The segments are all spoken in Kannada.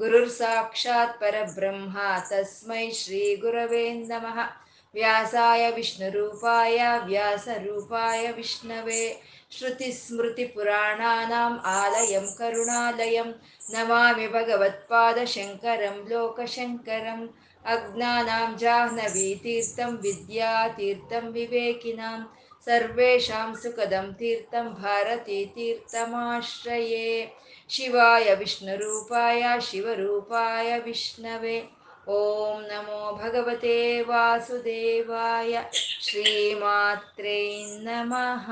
गुरुर् साक्षात् परब्रह्मा तस्मै श्रीगुरवे नमः व्यासाय विष्णुरूपाय व्यासरूपाय विष्णवे श्रुतिस्मृतिपुराणानाम् आलयं करुणालयं नमामि भगवत्पादशङ्करं लोकशङ्करम् अज्ञानां जाह्नवीतीर्थं विद्यातीर्थं विवेकिनां सर्वेषां सुखदं तीर्थं भारतीतीर्थमाश्रये ಶಿವಾಯ ವಿಷ್ಣುರೂಪಾಯ ಶಿವರೂಪಾಯ ವಿಷ್ಣವೇ ಓಂ ನಮೋ ಭಗವತೆ ವಾಸುದೇವಾಯ ಶ್ರೀಮಾತ್ರೇ ನಮಃ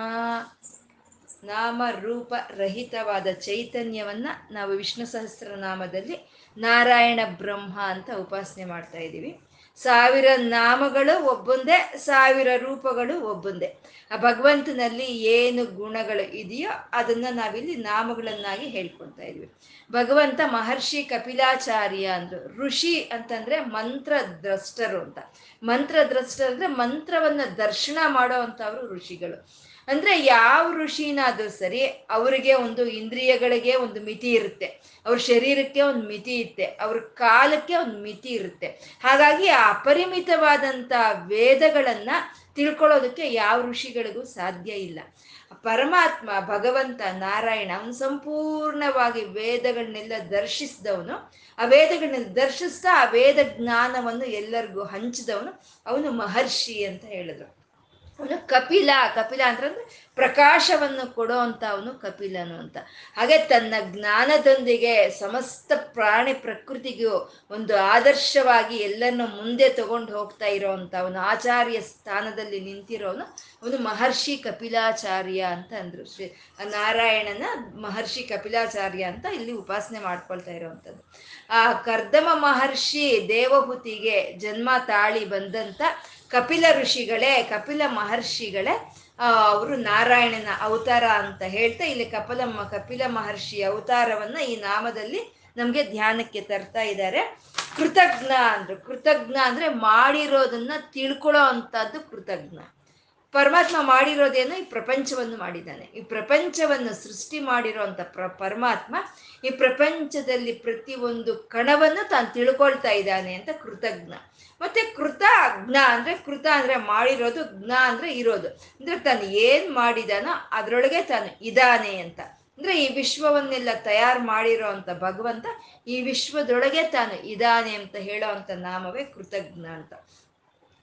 ನಾಮ ರೂಪ ರಹಿತವಾದ ಚೈತನ್ಯವನ್ನ ನಾವು ವಿಷ್ಣು ಸಹಸ್ರನಾಮದಲ್ಲಿ ನಾರಾಯಣ ಬ್ರಹ್ಮ ಅಂತ ಉಪಾಸನೆ ಮಾಡ್ತಾ ಇದ್ದೀವಿ ಸಾವಿರ ನಾಮಗಳು ಒಬ್ಬೊಂದೇ, ಸಾವಿರ ರೂಪಗಳು ಒಬ್ಬೊಂದೇ. ಆ ಭಗವಂತನಲ್ಲಿ ಏನು ಗುಣಗಳು ಇದೆಯೋ ಅದನ್ನ ನಾವಿಲ್ಲಿ ನಾಮಗಳನ್ನಾಗಿ ಹೇಳ್ಕೊಳ್ತಾ ಇದ್ವಿ. ಭಗವಂತ ಮಹರ್ಷಿ ಕಪಿಲಾಚಾರ್ಯ ಅಂದ್ರು, ಋಷಿ ಅಂತಂದ್ರೆ ಮಂತ್ರ ದ್ರಷ್ಟರು ಅಂತ. ಮಂತ್ರ ದ್ರಷ್ಟರು ಅಂದ್ರೆ ಮಂತ್ರವನ್ನ ದರ್ಶನ ಮಾಡೋ ಅಂತವ್ರು ಋಷಿಗಳು. ಅಂದ್ರೆ ಯಾವ ಋಷಿನಾದ್ರೂ ಸರಿ ಅವರಿಗೆ ಒಂದು ಇಂದ್ರಿಯಗಳಿಗೆ ಒಂದು ಮಿತಿ ಇರುತ್ತೆ. ಅವ್ರ ಶರೀರಕ್ಕೆ ಒಂದು ಮಿತಿ ಇರುತ್ತೆ ಅವ್ರ ಕಾಲಕ್ಕೆ ಒಂದು ಮಿತಿ ಇರುತ್ತೆ. ಹಾಗಾಗಿ ಆ ಅಪರಿಮಿತವಾದಂಥ ವೇದಗಳನ್ನ ತಿಳ್ಕೊಳ್ಳೋದಕ್ಕೆ ಯಾವ ಋಷಿಗಳಿಗೂ ಸಾಧ್ಯ ಇಲ್ಲ. ಪರಮಾತ್ಮ, ಭಗವಂತ, ನಾರಾಯಣ ಅವನು ಸಂಪೂರ್ಣವಾಗಿ ವೇದಗಳನ್ನೆಲ್ಲ ದರ್ಶಿಸಿದವನು. ಆ ವೇದಗಳನ್ನ ದರ್ಶಿಸ್ತಾ ಆ ವೇದ ಜ್ಞಾನವನ್ನು ಎಲ್ಲರಿಗೂ ಹಂಚಿದವನು. ಅವನು ಮಹರ್ಷಿ ಅಂತ ಹೇಳಿದ್ರು. ಕಪಿಲ ಕಪಿಲ ಅಂತಂದ್ರೆ ಪ್ರಕಾಶವನ್ನು ಕೊಡೋ ಅಂತ ಅವನು ಕಪಿಲನು ಅಂತ. ಹಾಗೆ ತನ್ನ ಜ್ಞಾನದೊಂದಿಗೆ ಸಮಸ್ತ ಪ್ರಾಣಿ ಪ್ರಕೃತಿಗೂ ಒಂದು ಆದರ್ಶವಾಗಿ ಎಲ್ಲನ್ನು ಮುಂದೆ ತಗೊಂಡು ಹೋಗ್ತಾ ಇರೋ ಅಂತ ಅವನು ಆಚಾರ್ಯ ಸ್ಥಾನದಲ್ಲಿ ನಿಂತಿರೋನು ಅವನು ಮಹರ್ಷಿ ಕಪಿಲಾಚಾರ್ಯ ಅಂತ ಅಂದ್ರು. ಶ್ರೀ ನಾರಾಯಣನ ಮಹರ್ಷಿ ಕಪಿಲಾಚಾರ್ಯ ಅಂತ ಇಲ್ಲಿ ಉಪಾಸನೆ ಮಾಡ್ಕೊಳ್ತಾ ಇರೋವಂಥದ್ದು ಆ ಕರ್ದಮ ಮಹರ್ಷಿ ದೇವಹುತಿಗೆ ಜನ್ಮ ತಾಳಿ ಬಂದಂತ ಕಪಿಲ ಋಷಿಗಳೇ, ಕಪಿಲ ಮಹರ್ಷಿಗಳೇ ಅವರು ನಾರಾಯಣನ ಅವತಾರ ಅಂತ ಹೇಳ್ತಾ ಇಲ್ಲಿ ಕಪಿಲ ಕಪಿಲ ಮಹರ್ಷಿ ಅವತಾರವನ್ನ ಈ ನಾಮದಲ್ಲಿ ನಮ್ಗೆ ಧ್ಯಾನಕ್ಕೆ ತರ್ತಾ ಇದ್ದಾರೆ. ಕೃತಜ್ಞ ಅಂದ್ರು, ಕೃತಜ್ಞ ಅಂದ್ರೆ ಮಾಡಿರೋದನ್ನ ತಿಳ್ಕೊಳ್ಳೋ ಅಂತದ್ದು ಕೃತಜ್ಞ. ಪರಮಾತ್ಮ ಮಾಡಿರೋದೇನು ಈ ಪ್ರಪಂಚವನ್ನು ಮಾಡಿದ್ದಾನೆ. ಈ ಪ್ರಪಂಚವನ್ನು ಸೃಷ್ಟಿ ಮಾಡಿರೋ ಪ್ರ, ಪರಮಾತ್ಮ ಈ ಪ್ರಪಂಚದಲ್ಲಿ ಪ್ರತಿ ಒಂದು ಕಣವನ್ನು ತಾನು ತಿಳ್ಕೊಳ್ತಾ ಇದ್ದಾನೆ ಅಂತ ಕೃತಜ್ಞ. ಮತ್ತೆ ಕೃತ ಅಜ್ಞ ಅಂದ್ರೆ ಕೃತ ಅಂದ್ರೆ ಮಾಡಿರೋದು, ಜ್ಞ ಅಂದ್ರೆ ಇರೋದು. ಅಂದ್ರೆ ತಾನು ಏನ್ ಮಾಡಿದಾನೋ ಅದರೊಳಗೆ ತಾನು ಇದಾನೆ ಅಂತ. ಅಂದ್ರೆ ಈ ವಿಶ್ವವನ್ನೆಲ್ಲ ತಯಾರು ಮಾಡಿರೋ ಅಂತ ಭಗವಂತ ಈ ವಿಶ್ವದೊಳಗೆ ತಾನು ಇದಾನೆ ಅಂತ ಹೇಳೋ ಅಂತ ನಾಮವೇ ಕೃತಜ್ಞ ಅಂತ.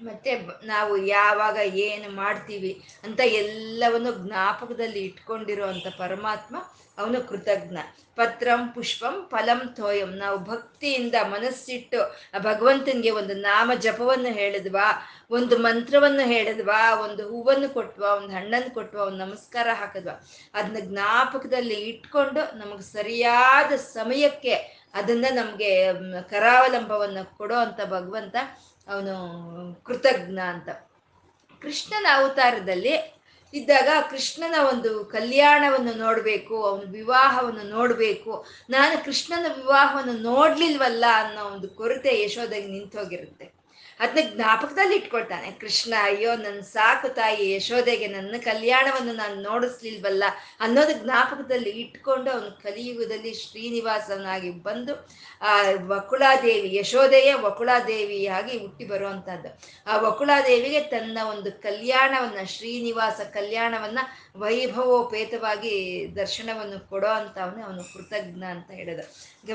ಮತ್ತೆ ನಾವು ಯಾವಾಗ ಏನು ಮಾಡ್ತೀವಿ ಅಂತ ಎಲ್ಲವನ್ನು ಜ್ಞಾಪಕದಲ್ಲಿ ಇಟ್ಕೊಂಡಿರೋ ಅಂತ ಪರಮಾತ್ಮ ಅವನು ಕೃತಜ್ಞ. ಪತ್ರಂ ಪುಷ್ಪಂ ಫಲಂ ತೋಯಂ. ನಾವು ಭಕ್ತಿಯಿಂದ ಮನಸ್ಸಿಟ್ಟು ಆ ಭಗವಂತನಿಗೆ ಒಂದು ನಾಮ ಜಪವನ್ನು ಹೇಳಿದ್ವಾ, ಒಂದು ಮಂತ್ರವನ್ನು ಹೇಳಿದ್ವಾ, ಒಂದು ಹೂವನ್ನು ಕೊಟ್ವಾ, ಒಂದು ಹಣ್ಣನ್ನು ಕೊಟ್ವಾ, ಒಂದು ನಮಸ್ಕಾರ ಹಾಕಿದ್ವಾ, ಅದನ್ನ ಜ್ಞಾಪಕದಲ್ಲಿ ಇಟ್ಕೊಂಡು ನಮಗೆ ಸರಿಯಾದ ಸಮಯಕ್ಕೆ ಅದನ್ನ ನಮಗೆ ಕರಾವಲಂಬವನ್ನು ಕೊಡೋ ಅಂತ ಭಗವಂತ ಅವನು ಕೃತಜ್ಞ ಅಂತ. ಕೃಷ್ಣನ ಅವತಾರದಲ್ಲಿ ಇದ್ದಾಗ ಕೃಷ್ಣನ ಒಂದು ಕಲ್ಯಾಣವನ್ನು ನೋಡಬೇಕು, ಅವನ ವಿವಾಹವನ್ನು ನೋಡಬೇಕು. ನಾನು ಕೃಷ್ಣನ ವಿವಾಹವನ್ನು ನೋಡ್ಲಿಲ್ವಲ್ಲ ಅನ್ನೋ ಒಂದು ಕೊರತೆ ಯಶೋದಾಗಿ ನಿಂತೋಗಿರುತ್ತೆ. ಅದನ್ನ ಜ್ಞಾಪಕದಲ್ಲಿ ಇಟ್ಕೊಳ್ತಾನೆ, ಕೃಷ್ಣ, ಅಯ್ಯೋ ನನ್ನ ಸಾಕು ತಾಯಿ ಯಶೋದೆಗೆ ನನ್ನ ಕಲ್ಯಾಣವನ್ನು ನಾನು ನೋಡಿಸ್ಲಿಲ್ವಲ್ಲ ಅನ್ನೋದು ಜ್ಞಾಪಕದಲ್ಲಿ ಇಟ್ಕೊಂಡು ಅವನು ಕಲಿಯುಗದಲ್ಲಿ ಶ್ರೀನಿವಾಸನಾಗಿ ಬಂದು, ಆ ವಕುಳಾದೇವಿ ಯಶೋದೆಯೇ ವಕುಳಾದೇವಿಯಾಗಿ ಹುಟ್ಟಿ ಬರುವಂತಹದ್ದು. ಆ ವಕುಳಾದೇವಿಗೆ ತನ್ನ ಒಂದು ಕಲ್ಯಾಣವನ್ನ, ಶ್ರೀನಿವಾಸ ಕಲ್ಯಾಣವನ್ನ ವೈಭವೋಪೇತವಾಗಿ ದರ್ಶನವನ್ನು ಕೊಡೋ ಅಂತ ಅವನು ಅವನು ಕೃತಜ್ಞ ಅಂತ ಹೇಳಿದ.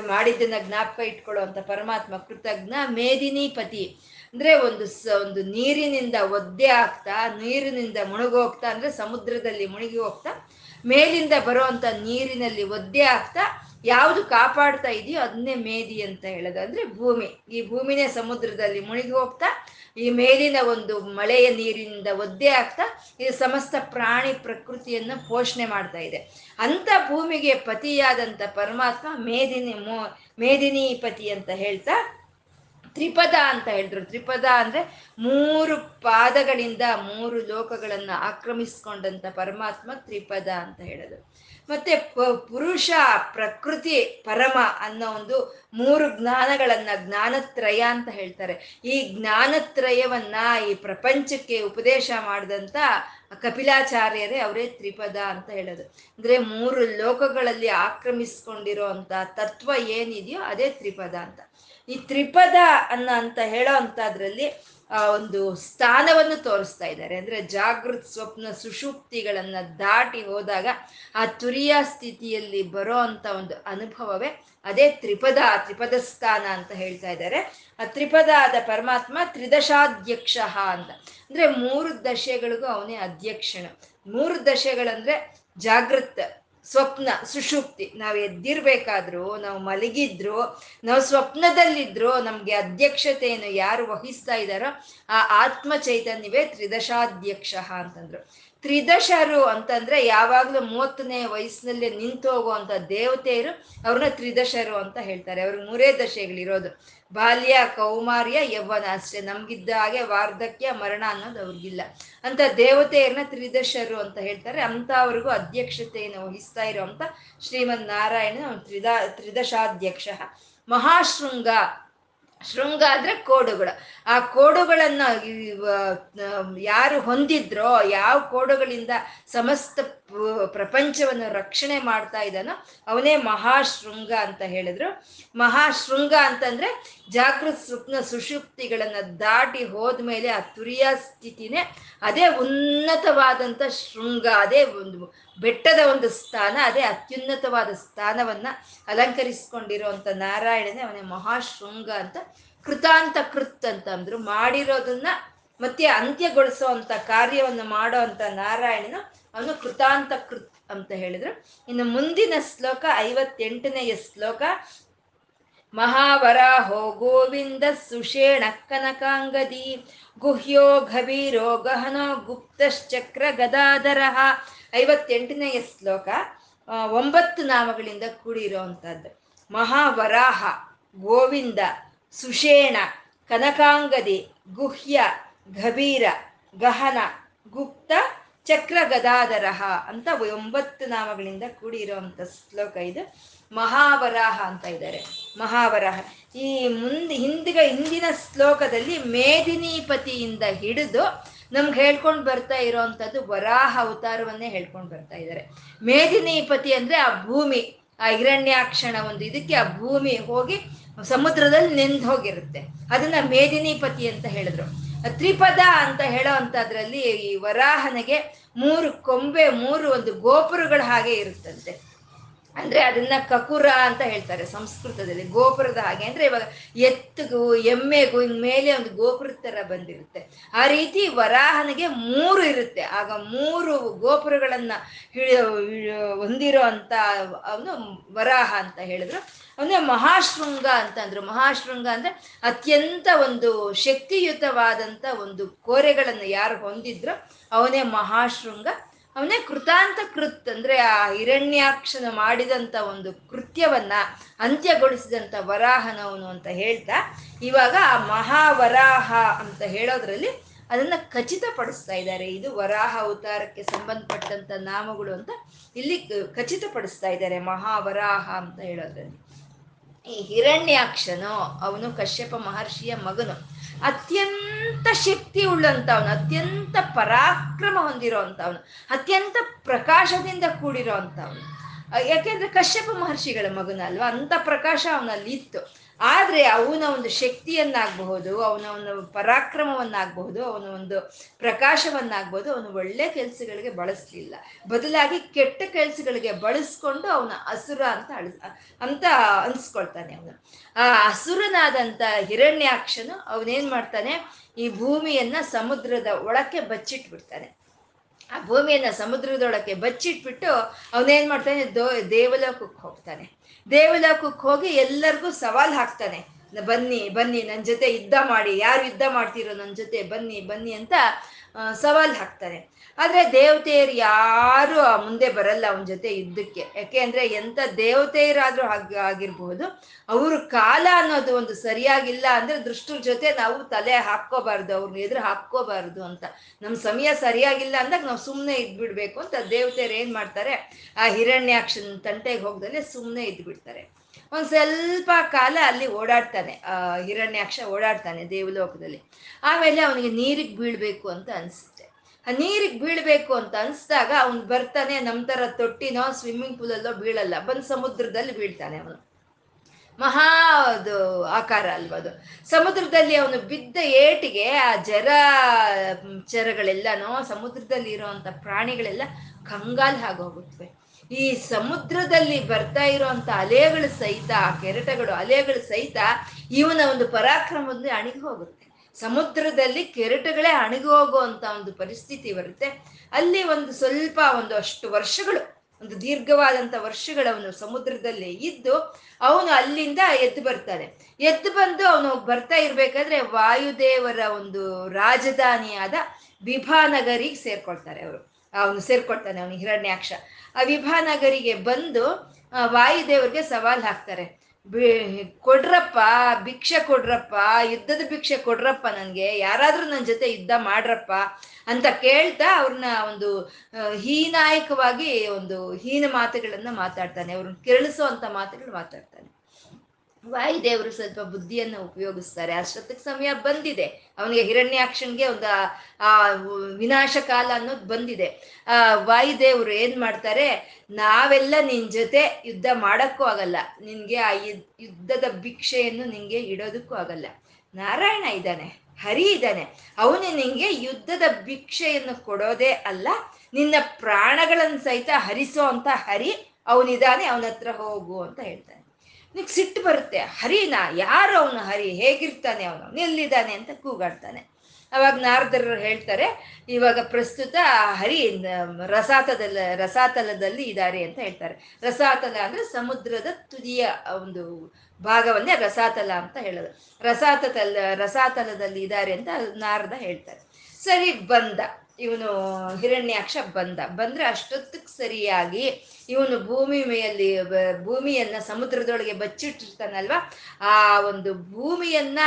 ಮಾಡಿದ್ದನ್ನ ಜ್ಞಾಪಕ ಇಟ್ಕೊಳ್ಳೋ ಅಂತ ಪರಮಾತ್ಮ ಕೃತಜ್ಞ ಮೇದಿನಿ ಪತಿ ಅಂದ್ರೆ ಒಂದು ಒಂದು ನೀರಿನಿಂದ ಒದ್ದೆ ಆಗ್ತಾ, ನೀರಿನಿಂದ ಮುಳುಗೋಗ್ತಾ ಅಂದ್ರೆ ಸಮುದ್ರದಲ್ಲಿ ಮುಳುಗಿ ಹೋಗ್ತಾ, ಮೇಲಿಂದ ಬರುವಂತ ನೀರಿನಲ್ಲಿ ಒದ್ದೆ ಆಗ್ತಾ, ಯಾವುದು ಕಾಪಾಡ್ತಾ ಇದೆಯೋ ಅದನ್ನೇ ಮೇದಿ ಅಂತ ಹೇಳೋದು. ಅಂದ್ರೆ ಭೂಮಿ. ಈ ಭೂಮಿನೇ ಸಮುದ್ರದಲ್ಲಿ ಮುಳುಗಿ ಹೋಗ್ತಾ, ಈ ಮೇಲಿನ ಒಂದು ಮಳೆಯ ನೀರಿನಿಂದ ಒದ್ದೆ ಆಗ್ತಾ, ಈ ಸಮಸ್ತ ಪ್ರಾಣಿ ಪ್ರಕೃತಿಯನ್ನು ಪೋಷಣೆ ಮಾಡ್ತಾ ಇದೆ. ಅಂತ ಭೂಮಿಗೆ ಪತಿಯಾದಂಥ ಪರಮಾತ್ಮ ಮೇದಿನಿ ಮೋ ಮೇದಿನಿ ಪತಿ ಅಂತ ಹೇಳ್ತಾ ತ್ರಿಪದ ಅಂತ ಹೇಳಿದ್ರು. ತ್ರಿಪದ ಅಂದ್ರೆ ಮೂರು ಪಾದಗಳಿಂದ ಮೂರು ಲೋಕಗಳನ್ನ ಆಕ್ರಮಿಸ್ಕೊಂಡಂತ ಪರಮಾತ್ಮ ತ್ರಿಪದ ಅಂತ ಹೇಳೋದು. ಮತ್ತೆ ಪುರುಷ ಪ್ರಕೃತಿ ಪರಮ ಅನ್ನೋ ಒಂದು ಮೂರು ಜ್ಞಾನಗಳನ್ನ ಜ್ಞಾನತ್ರಯ ಅಂತ ಹೇಳ್ತಾರೆ. ಈ ಜ್ಞಾನತ್ರಯವನ್ನ ಈ ಪ್ರಪಂಚಕ್ಕೆ ಉಪದೇಶ ಮಾಡಿದಂತ ಕಪಿಲಾಚಾರ್ಯರೇ ಅವರೇ ತ್ರಿಪದ ಅಂತ ಹೇಳೋದು. ಅಂದ್ರೆ ಮೂರು ಲೋಕಗಳಲ್ಲಿ ಆಕ್ರಮಿಸ್ಕೊಂಡಿರೋ ಅಂತ ತತ್ವ ಏನಿದೆಯೋ ಅದೇ ತ್ರಿಪದ ಅಂತ. ಈ ತ್ರಿಪದ ಅನ್ನ ಅಂತ ಹೇಳೋ ಅಂಥದ್ರಲ್ಲಿ, ಆ, ಒಂದು ಸ್ಥಾನವನ್ನು ತೋರಿಸ್ತಾ ಇದ್ದಾರೆ. ಅಂದ್ರೆ ಜಾಗೃತ್ ಸ್ವಪ್ನ ಸುಷುಪ್ತಿಗಳನ್ನು ದಾಟಿ ಹೋದಾಗ ಆ ತುರಿಯ ಸ್ಥಿತಿಯಲ್ಲಿ ಬರೋ ಅಂಥ ಒಂದು ಅನುಭವವೇ ಅದೇ ತ್ರಿಪದ ತ್ರಿಪದ ಸ್ಥಾನ ಅಂತ ಹೇಳ್ತಾ ಇದ್ದಾರೆ. ಆ ತ್ರಿಪದ ಆದ ಪರಮಾತ್ಮ ತ್ರಿದಶಾಧ್ಯಕ್ಷ ಅಂತ. ಅಂದ್ರೆ ಮೂರು ದಶೆಗಳಿಗೂ ಅವನೇ ಅಧ್ಯಕ್ಷನು. ಮೂರು ದಶೆಗಳಂದ್ರೆ ಜಾಗೃತ್. ಸ್ವಪ್ನ ಸುಷುಪ್ತಿ ನಾವು ಎದ್ದಿರ್ಬೇಕಾದ್ರು, ನಾವು ಮಲಗಿದ್ರು, ನಾವು ಸ್ವಪ್ನದಲ್ಲಿದ್ರು ನಮ್ಗೆ ಅಧ್ಯಕ್ಷತೆಯನ್ನು ಯಾರು ವಹಿಸ್ತಾ ಇದ್ದಾರೋ ಆ ಆತ್ಮ ಚೈತನ್ಯವೇ ತ್ರಿದಶಾಧ್ಯಕ್ಷ ಅಂತಂದ್ರು. ತ್ರಿದಶರು ಅಂತಂದ್ರೆ ಯಾವಾಗ್ಲೂ ಮೂವತ್ತನೇ ವಯಸ್ಸಿನಲ್ಲಿ ನಿಂತು ಹೋಗುವಂತ ದೇವತೆಯರು ಅವ್ರನ್ನ ತ್ರಿದಶರು ಅಂತ ಹೇಳ್ತಾರೆ. ಅವ್ರಿಗೆ ಮೂರೇ ದಶೆಗಳಿರೋದು. ಬಾಲ್ಯ, ಕೌಮಾರ್ಯ, ಯೌವನ ಅಷ್ಟೇ. ನಮ್ಗಿದ್ದ ಹಾಗೆ ವಾರ್ಧಕ್ಯ, ಮರಣ ಅನ್ನೋದು ಅವ್ರಿಗಿಲ್ಲ. ಅಂತ ದೇವತೆಯನ್ನ ತ್ರಿದಶರು ಅಂತ ಹೇಳ್ತಾರೆ. ಅವ್ರಿಗೂ ಅಧ್ಯಕ್ಷತೆಯನ್ನು ವಹಿಸ್ತಾ ಇರುವಂತ ಶ್ರೀಮನ್ ನಾರಾಯಣ ತ್ರಿದಾ, ತ್ರಿದಶಾಧ್ಯಕ್ಷ. ಮಹಾಶೃಂಗ. ಶೃಂಗ ಅಂದ್ರೆ ಕೋಡುಗಳು. ಆ ಕೋಡುಗಳನ್ನ ಯಾರು ಹೊಂದಿದ್ರೋ, ಯಾವ ಕೋಡುಗಳಿಂದ ಸಮಸ್ತ ಪ್ರಪಂಚವನ್ನು ರಕ್ಷಣೆ ಮಾಡ್ತಾ ಇದ್ದಾನೋ, ಅವನೇ ಮಹಾಶೃಂಗ ಅಂತ ಹೇಳಿದ್ರು. ಮಹಾಶೃಂಗ ಅಂತಂದ್ರೆ ಜಾಗೃತ ಸ್ವಪ್ನ ಸುಷುಪ್ತಿಗಳನ್ನ ದಾಟಿ ಹೋದ್ಮೇಲೆ ಆ ತುರಿಯ ಸ್ಥಿತಿನೇ ಅದೇ ಉನ್ನತವಾದಂಥ ಶೃಂಗ, ಅದೇ ಒಂದು ಬೆಟ್ಟದ ಒಂದು ಸ್ಥಾನ, ಅದೇ ಅತ್ಯುನ್ನತವಾದ ಸ್ಥಾನವನ್ನ ಅಲಂಕರಿಸಿಕೊಂಡಿರುವಂಥ ನಾರಾಯಣನೇ ಅವನೇ ಮಹಾಶೃಂಗ ಅಂತ ಕೃತಾಂತ ಕೃತ್ ಅಂತ ಅಂದ್ರು. ಮಾಡಿರೋದನ್ನ ಮತ್ತೆ ಅಂತ್ಯಗೊಳಿಸುವಂತ ಕಾರ್ಯವನ್ನು ಮಾಡೋ ಅಂತ ನಾರಾಯಣನು ಅವನು ಕೃತಾಂತ ಕೃತ್ ಅಂತ ಹೇಳಿದ್ರು. ಇನ್ನು ಮುಂದಿನ ಶ್ಲೋಕ ಐವತ್ತೆಂಟನೆಯ ಶ್ಲೋಕ ಮಹಾವರಾಹೋ ಗೋವಿಂದ ಸುಷೇಣ ಕನಕಾಂಗದಿ, ಗುಹ್ಯೋ ಗಭೀರೋ ಗಹನೋ ಗುಪ್ತಶ್ಚಕ್ರ ಗದಾಧರ. ಐವತ್ತೆಂಟನೆಯ ಶ್ಲೋಕ ಒಂಬತ್ತು ನಾಮಗಳಿಂದ ಕೂಡಿರುವಂತಹದ್ದು. ಮಹಾವರಾಹ ಗೋವಿಂದ ಸುಷೇಣ ಕನಕಾಂಗದಿ, ಗುಹ್ಯ ಗಭೀರ ಗಹನ ಗುಪ್ತ ಚಕ್ರ ಗದಾಧರ ಅಂತ ಒಂಬತ್ತು ನಾಮಗಳಿಂದ ಕೂಡಿರುವಂತ ಶ್ಲೋಕ ಇದು. ಮಹಾವರಾಹ ಅಂತ ಇದ್ದಾರೆ. ಮಹಾವರಾಹ. ಈ ಮುಂದೆ ಹಿಂದಿಗ ಹಿಂದಿನ ಶ್ಲೋಕದಲ್ಲಿ ಮೇದಿನಿಪತಿಯಿಂದ ಹಿಡಿದು ನಮ್ಗೆ ಹೇಳ್ಕೊಂಡು ಬರ್ತಾ ಇರೋವಂಥದ್ದು ವರಾಹ ಅವತಾರವನ್ನೇ ಹೇಳ್ಕೊಂಡು ಬರ್ತಾ ಇದ್ದಾರೆ. ಮೇದಿನಿಪತಿ ಅಂದ್ರೆ ಆ ಭೂಮಿ, ಆ ಹಿರಣ್ಯಾಕ್ಷಣ ಒಂದು ಇದಕ್ಕೆ ಆ ಭೂಮಿ ಹೋಗಿ ಸಮುದ್ರದಲ್ಲಿ ನೆಂದು ಹೋಗಿರುತ್ತೆ. ಅದನ್ನ ಮೇದಿನಿಪತಿ ಅಂತ ಹೇಳಿದ್ರು. ತ್ರಿಪದ ಅಂತ ಹೇಳೋ ಅಂತದ್ರಲ್ಲಿ ಈ ವರಾಹನಿಗೆ ಮೂರು ಕೊಂಬೆ ಮೂರು ಒಂದು ಗೋಪುರಗಳ ಹಾಗೆ ಇರುತ್ತಂತೆ. ಅಂದ್ರೆ ಅದನ್ನ ಕಕುರ ಅಂತ ಹೇಳ್ತಾರೆ ಸಂಸ್ಕೃತದಲ್ಲಿ, ಗೋಪುರದ ಹಾಗೆ. ಅಂದ್ರೆ ಇವಾಗ ಎತ್ತಿಗೂ, ಎಮ್ಮೆಗೂ ಹಿಂಗ್ ಮೇಲೆ ಒಂದು ಗೋಪುರದ ತರ ಬಂದಿರುತ್ತೆ. ಆ ರೀತಿ ವರಾಹನಿಗೆ ಮೂರು ಇರುತ್ತೆ. ಆಗ ಮೂರು ಗೋಪುರಗಳನ್ನ ಹೊಂದಿರೋ ಅಂತ ಅವನು ವರಾಹ ಅಂತ ಹೇಳಿದ್ರು. ಅವನೇ ಮಹಾಶೃಂಗ ಅಂತಂದ್ರು ಮಹಾಶೃಂಗ ಅಂದ್ರೆ ಅತ್ಯಂತ ಒಂದು ಶಕ್ತಿಯುತವಾದಂತ ಒಂದು ಕೋರೆಗಳನ್ನು ಯಾರು ಹೊಂದಿದ್ರು, ಅವನೇ ಮಹಾಶೃಂಗ. ಅವನೇ ಕೃತಾಂತ ಕೃತ್ ಅಂದ್ರೆ ಆ ಹಿರಣ್ಯಾಕ್ಷನ ಮಾಡಿದಂತ ಒಂದು ಕೃತ್ಯವನ್ನ ಅಂತ್ಯಗೊಳಿಸಿದಂತ ವರಾಹನವನು ಅಂತ ಹೇಳ್ತಾ, ಇವಾಗ ಆ ಮಹಾವರಾಹ ಅಂತ ಹೇಳೋದ್ರಲ್ಲಿ ಅದನ್ನ ಖಚಿತಪಡಿಸ್ತಾ ಇದ್ದಾರೆ. ಇದು ವರಾಹ ಅವತಾರಕ್ಕೆ ಸಂಬಂಧಪಟ್ಟಂತ ನಾಮಗಳು ಅಂತ ಇಲ್ಲಿ ಖಚಿತಪಡಿಸ್ತಾ ಇದ್ದಾರೆ ಮಹಾವರಾಹ ಅಂತ ಹೇಳೋದ್ರಲ್ಲಿ. ಈ ಹಿರಣ್ಯಾಕ್ಷನು, ಅವನು ಕಶ್ಯಪ ಮಹರ್ಷಿಯ ಮಗನು. ಅತ್ಯಂತ ಶಕ್ತಿ ಉಳ್ಳಂಥವ್ನು ಅತ್ಯಂತ ಪರಾಕ್ರಮ ಹೊಂದಿರೋ ಅಂಥವ್ನು ಅತ್ಯಂತ ಪ್ರಕಾಶದಿಂದ ಕೂಡಿರೋ ಯಾಕೆಂದರೆ ಯಾಕೆಂದ್ರೆ ಕಶ್ಯಪ ಮಹರ್ಷಿಗಳ ಮಗನ ಅಲ್ವಾ ಅಂತ ಪ್ರಕಾಶ ಅವನಲ್ಲಿ ಇತ್ತು. ಆದ್ರೆ ಅವನ ಒಂದು ಶಕ್ತಿಯನ್ನಾಗಬಹುದು, ಅವನ ಒಂದು ಪರಾಕ್ರಮವನ್ನಾಗಬಹುದು, ಅವನ ಒಂದು ಪ್ರಕಾಶವನ್ನಾಗಬಹುದು, ಅವನು ಒಳ್ಳೆ ಕೆಲಸಗಳಿಗೆ ಬಳಸ್ಲಿಲ್ಲ. ಬದಲಾಗಿ ಕೆಟ್ಟ ಕೆಲಸಗಳಿಗೆ ಬಳಸ್ಕೊಂಡು ಅವನ ಅಸುರ ಅಂತ ಅಳ, ಅಂತ ಅನ್ಸ್ಕೊಳ್ತಾನೆ ಅವನು. ಆ ಅಸುರನಾದಂತ ಹಿರಣ್ಯಾಕ್ಷನು ಅವನೇನ್ ಮಾಡ್ತಾನೆ, ಈ ಭೂಮಿಯನ್ನ ಸಮುದ್ರದ ಒಳಕ್ಕೆ ಬಚ್ಚಿಟ್ಬಿಡ್ತಾನೆ. ಆ ಭೂಮಿಯನ್ನ ಸಮುದ್ರದೊಳಕ್ಕೆ ಬಚ್ಚಿಟ್ಬಿಟ್ಟು ಅವನೇನ್ ಮಾಡ್ತಾನೆ? ದೋ ದೇವಲೋಕಕ್ಕೆ ಹೋಗ್ತಾನೆ. ದೇವಲೋಕಕ್ಕೆ ಹೋಗಿ ಎಲ್ಲರಿಗೂ ಸವಾಲ್ ಹಾಕ್ತಾನೆ. ಬನ್ನಿ ಬನ್ನಿ ನನ್ನ ಜೊತೆ ಯುದ್ಧ ಮಾಡಿ. ಯಾರು ಯುದ್ಧ ಮಾಡ್ತಿರೋ ನನ್ನ ಜೊತೆ ಬನ್ನಿ ಬನ್ನಿ ಅಂತ ಸವಾಲ್ ಹಾಕ್ತಾರೆ. ಆದರೆ ದೇವತೆಯರು ಯಾರು ಮುಂದೆ ಬರಲ್ಲ ಅವನ ಜೊತೆ ಯುದ್ಧಕ್ಕೆ. ಯಾಕೆ ಅಂದರೆ ಎಂತ ದೇವತೆಯರಾದರೂ ಹಾಗೆ, ಆಗಿರ್ಬೋದು, ಅವ್ರ ಕಾಲ ಅನ್ನೋದು ಒಂದು ಸರಿಯಾಗಿಲ್ಲ ಅಂದ್ರೆ ದೃಷ್ಟರ ಜೊತೆ ನಾವು ತಲೆ ಹಾಕ್ಕೋಬಾರ್ದು ಅವ್ರನ್ನ ಎದುರು ಹಾಕ್ಕೋಬಾರ್ದು ಅಂತ. ನಮ್ಮ ಸಮಯ ಸರಿಯಾಗಿಲ್ಲ ಅಂದಾಗ ನಾವು ಸುಮ್ಮನೆ ಇದ್ಬಿಡ್ಬೇಕು ಅಂತ ದೇವತೆಯರು ಏನು ಮಾಡ್ತಾರೆ, ಆ ಹಿರಣ್ಯಾಕ್ಷನ್ ತಂಟೆಗೆ ಹೋಗ್ದಲ್ಲೇ ಸುಮ್ಮನೆ ಇದ್ಬಿಡ್ತಾರೆ. ಒಂದ್ ಸ್ವಲ್ಪ ಕಾಲ ಅಲ್ಲಿ ಓಡಾಡ್ತಾನೆ ಹಿರಣ್ಯಾಕ್ಷ ಓಡಾಡ್ತಾನೆ ದೇವಲೋಕದಲ್ಲಿ. ಆಮೇಲೆ ಅವನಿಗೆ ನೀರಿಗೆ ಬೀಳ್ಬೇಕು ಅಂತ ಅನ್ಸುತ್ತೆ. ಆ ನೀರಿಗೆ ಬೀಳ್ಬೇಕು ಅಂತ ಅನ್ಸ್ದಾಗ ಅವನು ಬರ್ತಾನೆ ನಮ್ಮ ಥರ ತೊಟ್ಟಿನೋ ಸ್ವಿಮ್ಮಿಂಗ್ ಪೂಲಲ್ಲೋ ಬೀಳಲ್ಲ, ಬಂದು ಸಮುದ್ರದಲ್ಲಿ ಬೀಳ್ತಾನೆ ಅವನು. ಮಹಾ ಅದು ಆಕಾರ ಅಲ್ವ ಅದು. ಸಮುದ್ರದಲ್ಲಿ ಅವನು ಬಿದ್ದ ಏಟಿಗೆ ಆ ಜರ ಚರಗಳೆಲ್ಲನೋ ಸಮುದ್ರದಲ್ಲಿ ಇರುವಂತ ಪ್ರಾಣಿಗಳೆಲ್ಲ ಕಂಗಾಲ್ ಆಗೋಗುತ್ತವೆ ಈ ಸಮುದ್ರದಲ್ಲಿ ಬರ್ತಾ ಇರುವಂತ ಅಲೆಗಳು ಸಹಿತ ಆ ಕೆರೆಟಗಳು, ಅಲೆಗಳು ಸಹಿತ ಇವನ ಒಂದು ಪರಾಕ್ರಮದಲ್ಲಿ ಅಣಿಗೆ ಹೋಗುತ್ತೆ. ಸಮುದ್ರದಲ್ಲಿ ಕೆರೆಟಗಳೇ ಅಣಿಗೆ ಹೋಗುವಂತ ಒಂದು ಪರಿಸ್ಥಿತಿ ಬರುತ್ತೆ. ಅಲ್ಲಿ ಒಂದು ಸ್ವಲ್ಪ ಒಂದು ಅಷ್ಟು ವರ್ಷಗಳು, ಒಂದು ದೀರ್ಘವಾದಂಥ ವರ್ಷಗಳವನು ಸಮುದ್ರದಲ್ಲಿ ಇದ್ದು ಅವನು ಅಲ್ಲಿಂದ ಎದ್ದು ಬರ್ತಾನೆ. ಎದ್ದು ಬಂದು ಅವನು ಬರ್ತಾ ಇರಬೇಕಾದ್ರೆ ವಾಯುದೇವರ ಒಂದು ರಾಜಧಾನಿಯಾದ ವಿಭಾನಗರಿಗೆ ಸೇರ್ಕೊಳ್ತಾರೆ ಅವರು. ಅವನು ಸೇರ್ಕೊಳ್ತಾನೆ, ಅವನು ಹಿರಣ್ಯಾಕ್ಷ. ವಿಭಾನಗರಿಗೆ ಬಂದು ವಾಯುದೇವರಿಗೆ ಸವಾಲ್ ಹಾಕ್ತಾರೆ. ಕೊಡ್ರಪ್ಪ, ಭಿಕ್ಷೆ ಕೊಡ್ರಪ್ಪ, ಯುದ್ಧದ ಭಿಕ್ಷೆ ಕೊಡ್ರಪ್ಪ ನನಗೆ, ಯಾರಾದರೂ ನನ್ನ ಜೊತೆ ಯುದ್ಧ ಮಾಡ್ರಪ್ಪ ಅಂತ ಕೇಳ್ತಾ ಅವ್ರನ್ನ ಒಂದು ಹೀನಾಯಕವಾಗಿ ಒಂದು ಹೀನ ಮಾತುಗಳನ್ನು ಮಾತಾಡ್ತಾನೆ. ಅವ್ರನ್ನ ಕೆರಳಿಸೋ ಮಾತುಗಳು ಮಾತಾಡ್ತಾನೆ. ವಾಯುದೇವರು ಸ್ವಲ್ಪ ಬುದ್ಧಿಯನ್ನು ಉಪಯೋಗಿಸ್ತಾರೆ. ಅಷ್ಟೊತ್ತಿಗೆ ಸಮಯ ಬಂದಿದೆ. ಅವನಿಗೆ ಹಿರಣ್ಯಾಕ್ಷನ್ಗೆ ಒಂದು ಆ ವಿನಾಶ ಕಾಲ ಅನ್ನೋದು ಬಂದಿದೆ. ಆ ವಾಯುದೇವರು ಏನ್ ಮಾಡ್ತಾರೆ? ನಾವೆಲ್ಲ ನಿನ್ ಜೊತೆ ಯುದ್ಧ ಮಾಡಕ್ಕೂ ಆಗಲ್ಲ. ನಿನ್ಗೆ ಆ ಯುದ್ಧದ ಭಿಕ್ಷೆಯನ್ನು ನಿಂಗೆ ಇಡೋದಕ್ಕೂ ಆಗಲ್ಲ. ನಾರಾಯಣ ಇದ್ದಾನೆ, ಹರಿ ಇದ್ದಾನೆ. ಅವನು ನಿಂಗೆ ಯುದ್ಧದ ಭಿಕ್ಷೆಯನ್ನು ಕೊಡೋದೇ ಅಲ್ಲ, ನಿನ್ನ ಪ್ರಾಣಗಳನ್ನು ಸಹಿತ ಹರಿಸೋ ಅಂತ ಹರಿ ಅವನಿದ್ದಾನೆ ಅವನ ಹತ್ರ ಹೋಗು ಅಂತ ಹೇಳ್ತಾನೆ. ನಿಗ್ ಸಿಟ್ಟು ಬರುತ್ತೆ. ಹರಿನಾ, ಯಾರು ಅವನು ಹರಿ? ಹೇಗಿರ್ತಾನೆ ಅವನು? ಎಲ್ಲಿದ್ದಾನೆ ಅಂತ ಕೂಗಾಡ್ತಾನೆ. ಅವಾಗ ನಾರದರು ಹೇಳ್ತಾರೆ, ಇವಾಗ ಪ್ರಸ್ತುತ ಹರಿ ರಸಾತದಲ್ಲ ರಸಾತಲದಲ್ಲಿ ಇದ್ದಾರೆ ಅಂತ ಹೇಳ್ತಾರೆ. ರಸಾತಲ ಅಂದ್ರೆ ಸಮುದ್ರದ ತುದಿಯ ಒಂದು ಭಾಗವನ್ನೇ ರಸಾತಲ ಅಂತ ಹೇಳೋದು. ರಸಾತಲ ರಸಾತಲದಲ್ಲಿ ಇದ್ದಾರೆ ಅಂತ ನಾರದ ಹೇಳ್ತಾರೆ. ಸರಿ, ಬಂದ. ಇವನು ಹಿರಣ್ಯಾಕ್ಷ ಬಂದ. ಬಂದ್ರೆ ಅಷ್ಟೊತ್ತಕ್ಕೆ ಸರಿಯಾಗಿ ಇವನು ಭೂಮಿ ಮೇಯಲ್ಲಿ ಭೂಮಿಯನ್ನ ಸಮುದ್ರದೊಳಗೆ ಬಚ್ಚಿಟ್ಟಿರ್ತಾನಲ್ವ? ಆ ಒಂದು ಭೂಮಿಯನ್ನ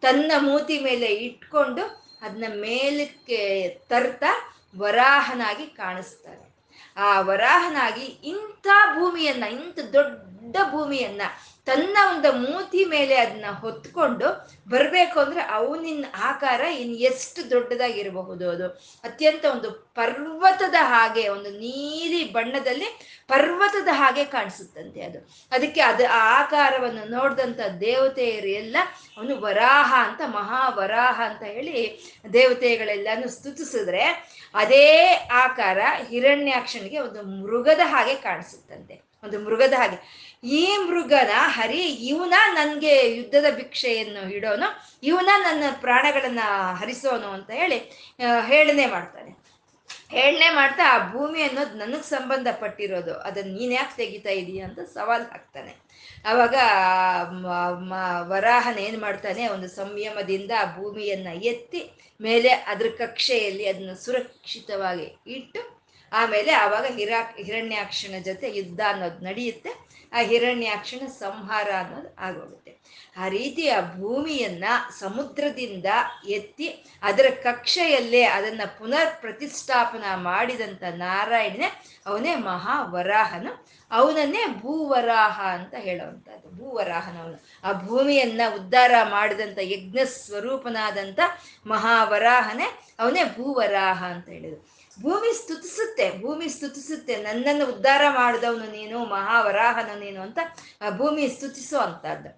ತನ್ನ ಮೂತಿ ಮೇಲೆ ಇಟ್ಕೊಂಡು ಅದನ್ನ ಮೇಲಕ್ಕೆ ತರ್ತಾ ವರಾಹನಾಗಿ ಕಾಣಿಸ್ತಾರೆ ಆ ವರಾಹನಾಗಿ ಇಂಥ ಭೂಮಿಯನ್ನ, ಇಂಥ ದೊಡ್ಡ ಭೂಮಿಯನ್ನ ತನ್ನ ಒಂದು ಮೂತಿ ಮೇಲೆ ಅದನ್ನ ಹೊತ್ಕೊಂಡು ಬರಬೇಕು ಅಂದ್ರೆ ಅವನಿನ ಆಕಾರ ಇನ್ ಎಷ್ಟು ದೊಡ್ಡದಾಗಿರಬಹುದು ಅದು. ಅತ್ಯಂತ ಒಂದು ಪರ್ವತದ ಹಾಗೆ, ಒಂದು ನೀಲಿ ಬಣ್ಣದಲ್ಲಿ ಪರ್ವತದ ಹಾಗೆ ಕಾಣಿಸುತ್ತಂತೆ ಅದು. ಅದಕ್ಕೆ ಅದು ಆ ಆಕಾರವನ್ನು ನೋಡಿದಂಥ ದೇವತೆಯರು ಎಲ್ಲ ಅವನು ವರಾಹ ಅಂತ, ಮಹಾವರಾಹ ಅಂತ ಹೇಳಿ ದೇವತೆಗಳೆಲ್ಲಾನು ಸ್ತುತಿಸಿದ್ರೆ ಅದೇ ಆಕಾರ ಹಿರಣ್ಯಾಕ್ಷನಿಗೆ ಒಂದು ಮೃಗದ ಹಾಗೆ ಕಾಣಿಸುತ್ತಂತೆ. ಒಂದು ಮೃಗದ ಹಾಗೆ. ಈ ಮೃಗನ ಹರಿ, ಇವನ ನನ್ಗೆ ಯುದ್ಧದ ಭಿಕ್ಷೆಯನ್ನು ಇಡೋನು ಇವನ ನನ್ನ ಪ್ರಾಣಗಳನ್ನ ಹರಿಸೋನು ಅಂತ ಹೇಳಿ ಹೇಳನೆ ಮಾಡ್ತಾನೆ. ಹೇಳನೆ ಮಾಡ್ತಾ ಆ ಭೂಮಿ ಅನ್ನೋದು ನನಗೆ ಸಂಬಂಧಪಟ್ಟಿರೋದು. ಅದನ್ನ ನೀನ್ ಯಾಕೆ ತೆಗಿತಾ ಇದೀಯ ಅಂತ ಸವಾಲು ಹಾಕ್ತಾನೆ. ಅವಾಗ ವರಾಹನ ಏನು ಮಾಡ್ತಾನೆ, ಒಂದು ಸಂಯಮದಿಂದ ಆ ಭೂಮಿಯನ್ನು ಎತ್ತಿ, ಮೇಲೆ ಅದ್ರ ಕಕ್ಷೆಯಲ್ಲಿ ಅದನ್ನು ಸುರಕ್ಷಿತವಾಗಿ ಇಟ್ಟು ಆಮೇಲೆ ಆವಾಗ ಹಿರಾ ಹಿರಣ್ಯಾಕ್ಷನ ಜೊತೆ ಯುದ್ಧ ಅನ್ನೋದು ನಡೆಯುತ್ತೆ. ಆ ಹಿರಣ್ಯಾಕ್ಷನ ಸಂಹಾರ ಅನ್ನೋದು ಆಗೋಗುತ್ತೆ. ಆ ರೀತಿ ಆ ಭೂಮಿಯನ್ನ ಸಮುದ್ರದಿಂದ ಎತ್ತಿ ಅದರ ಕಕ್ಷೆಯಲ್ಲೇ ಅದನ್ನ ಪುನರ್ ಪ್ರತಿಷ್ಠಾಪನ ಮಾಡಿದಂತ ನಾರಾಯಣನೇ ಅವನೇ ಮಹಾವರಾಹನು. ಅವನನ್ನೇ ಭೂವರಾಹ ಅಂತ ಹೇಳುವಂಥದ್ದು ಭೂವರಾಹನವನು ಆ ಭೂಮಿಯನ್ನ ಉದ್ಧಾರ ಮಾಡಿದಂಥ ಯಜ್ಞ ಸ್ವರೂಪನಾದಂಥ ಮಹಾವರಾಹನೇ ಅವನೇ ಭೂವರಾಹ ಅಂತ ಹೇಳಿದ್ರು. ಭೂಮಿ ಸ್ತುತಿಸುತ್ತೆ ಭೂಮಿ ಸ್ತುತಿಸುತ್ತೆ. ನನ್ನನ್ನು ಉದ್ಧಾರ ಮಾಡಿದವನು ನೀನು, ಮಹಾವರಾಹನ ನೀನು ಅಂತ ಭೂಮಿ ಸ್ತುತಿಸುವಂತಹದ್ದು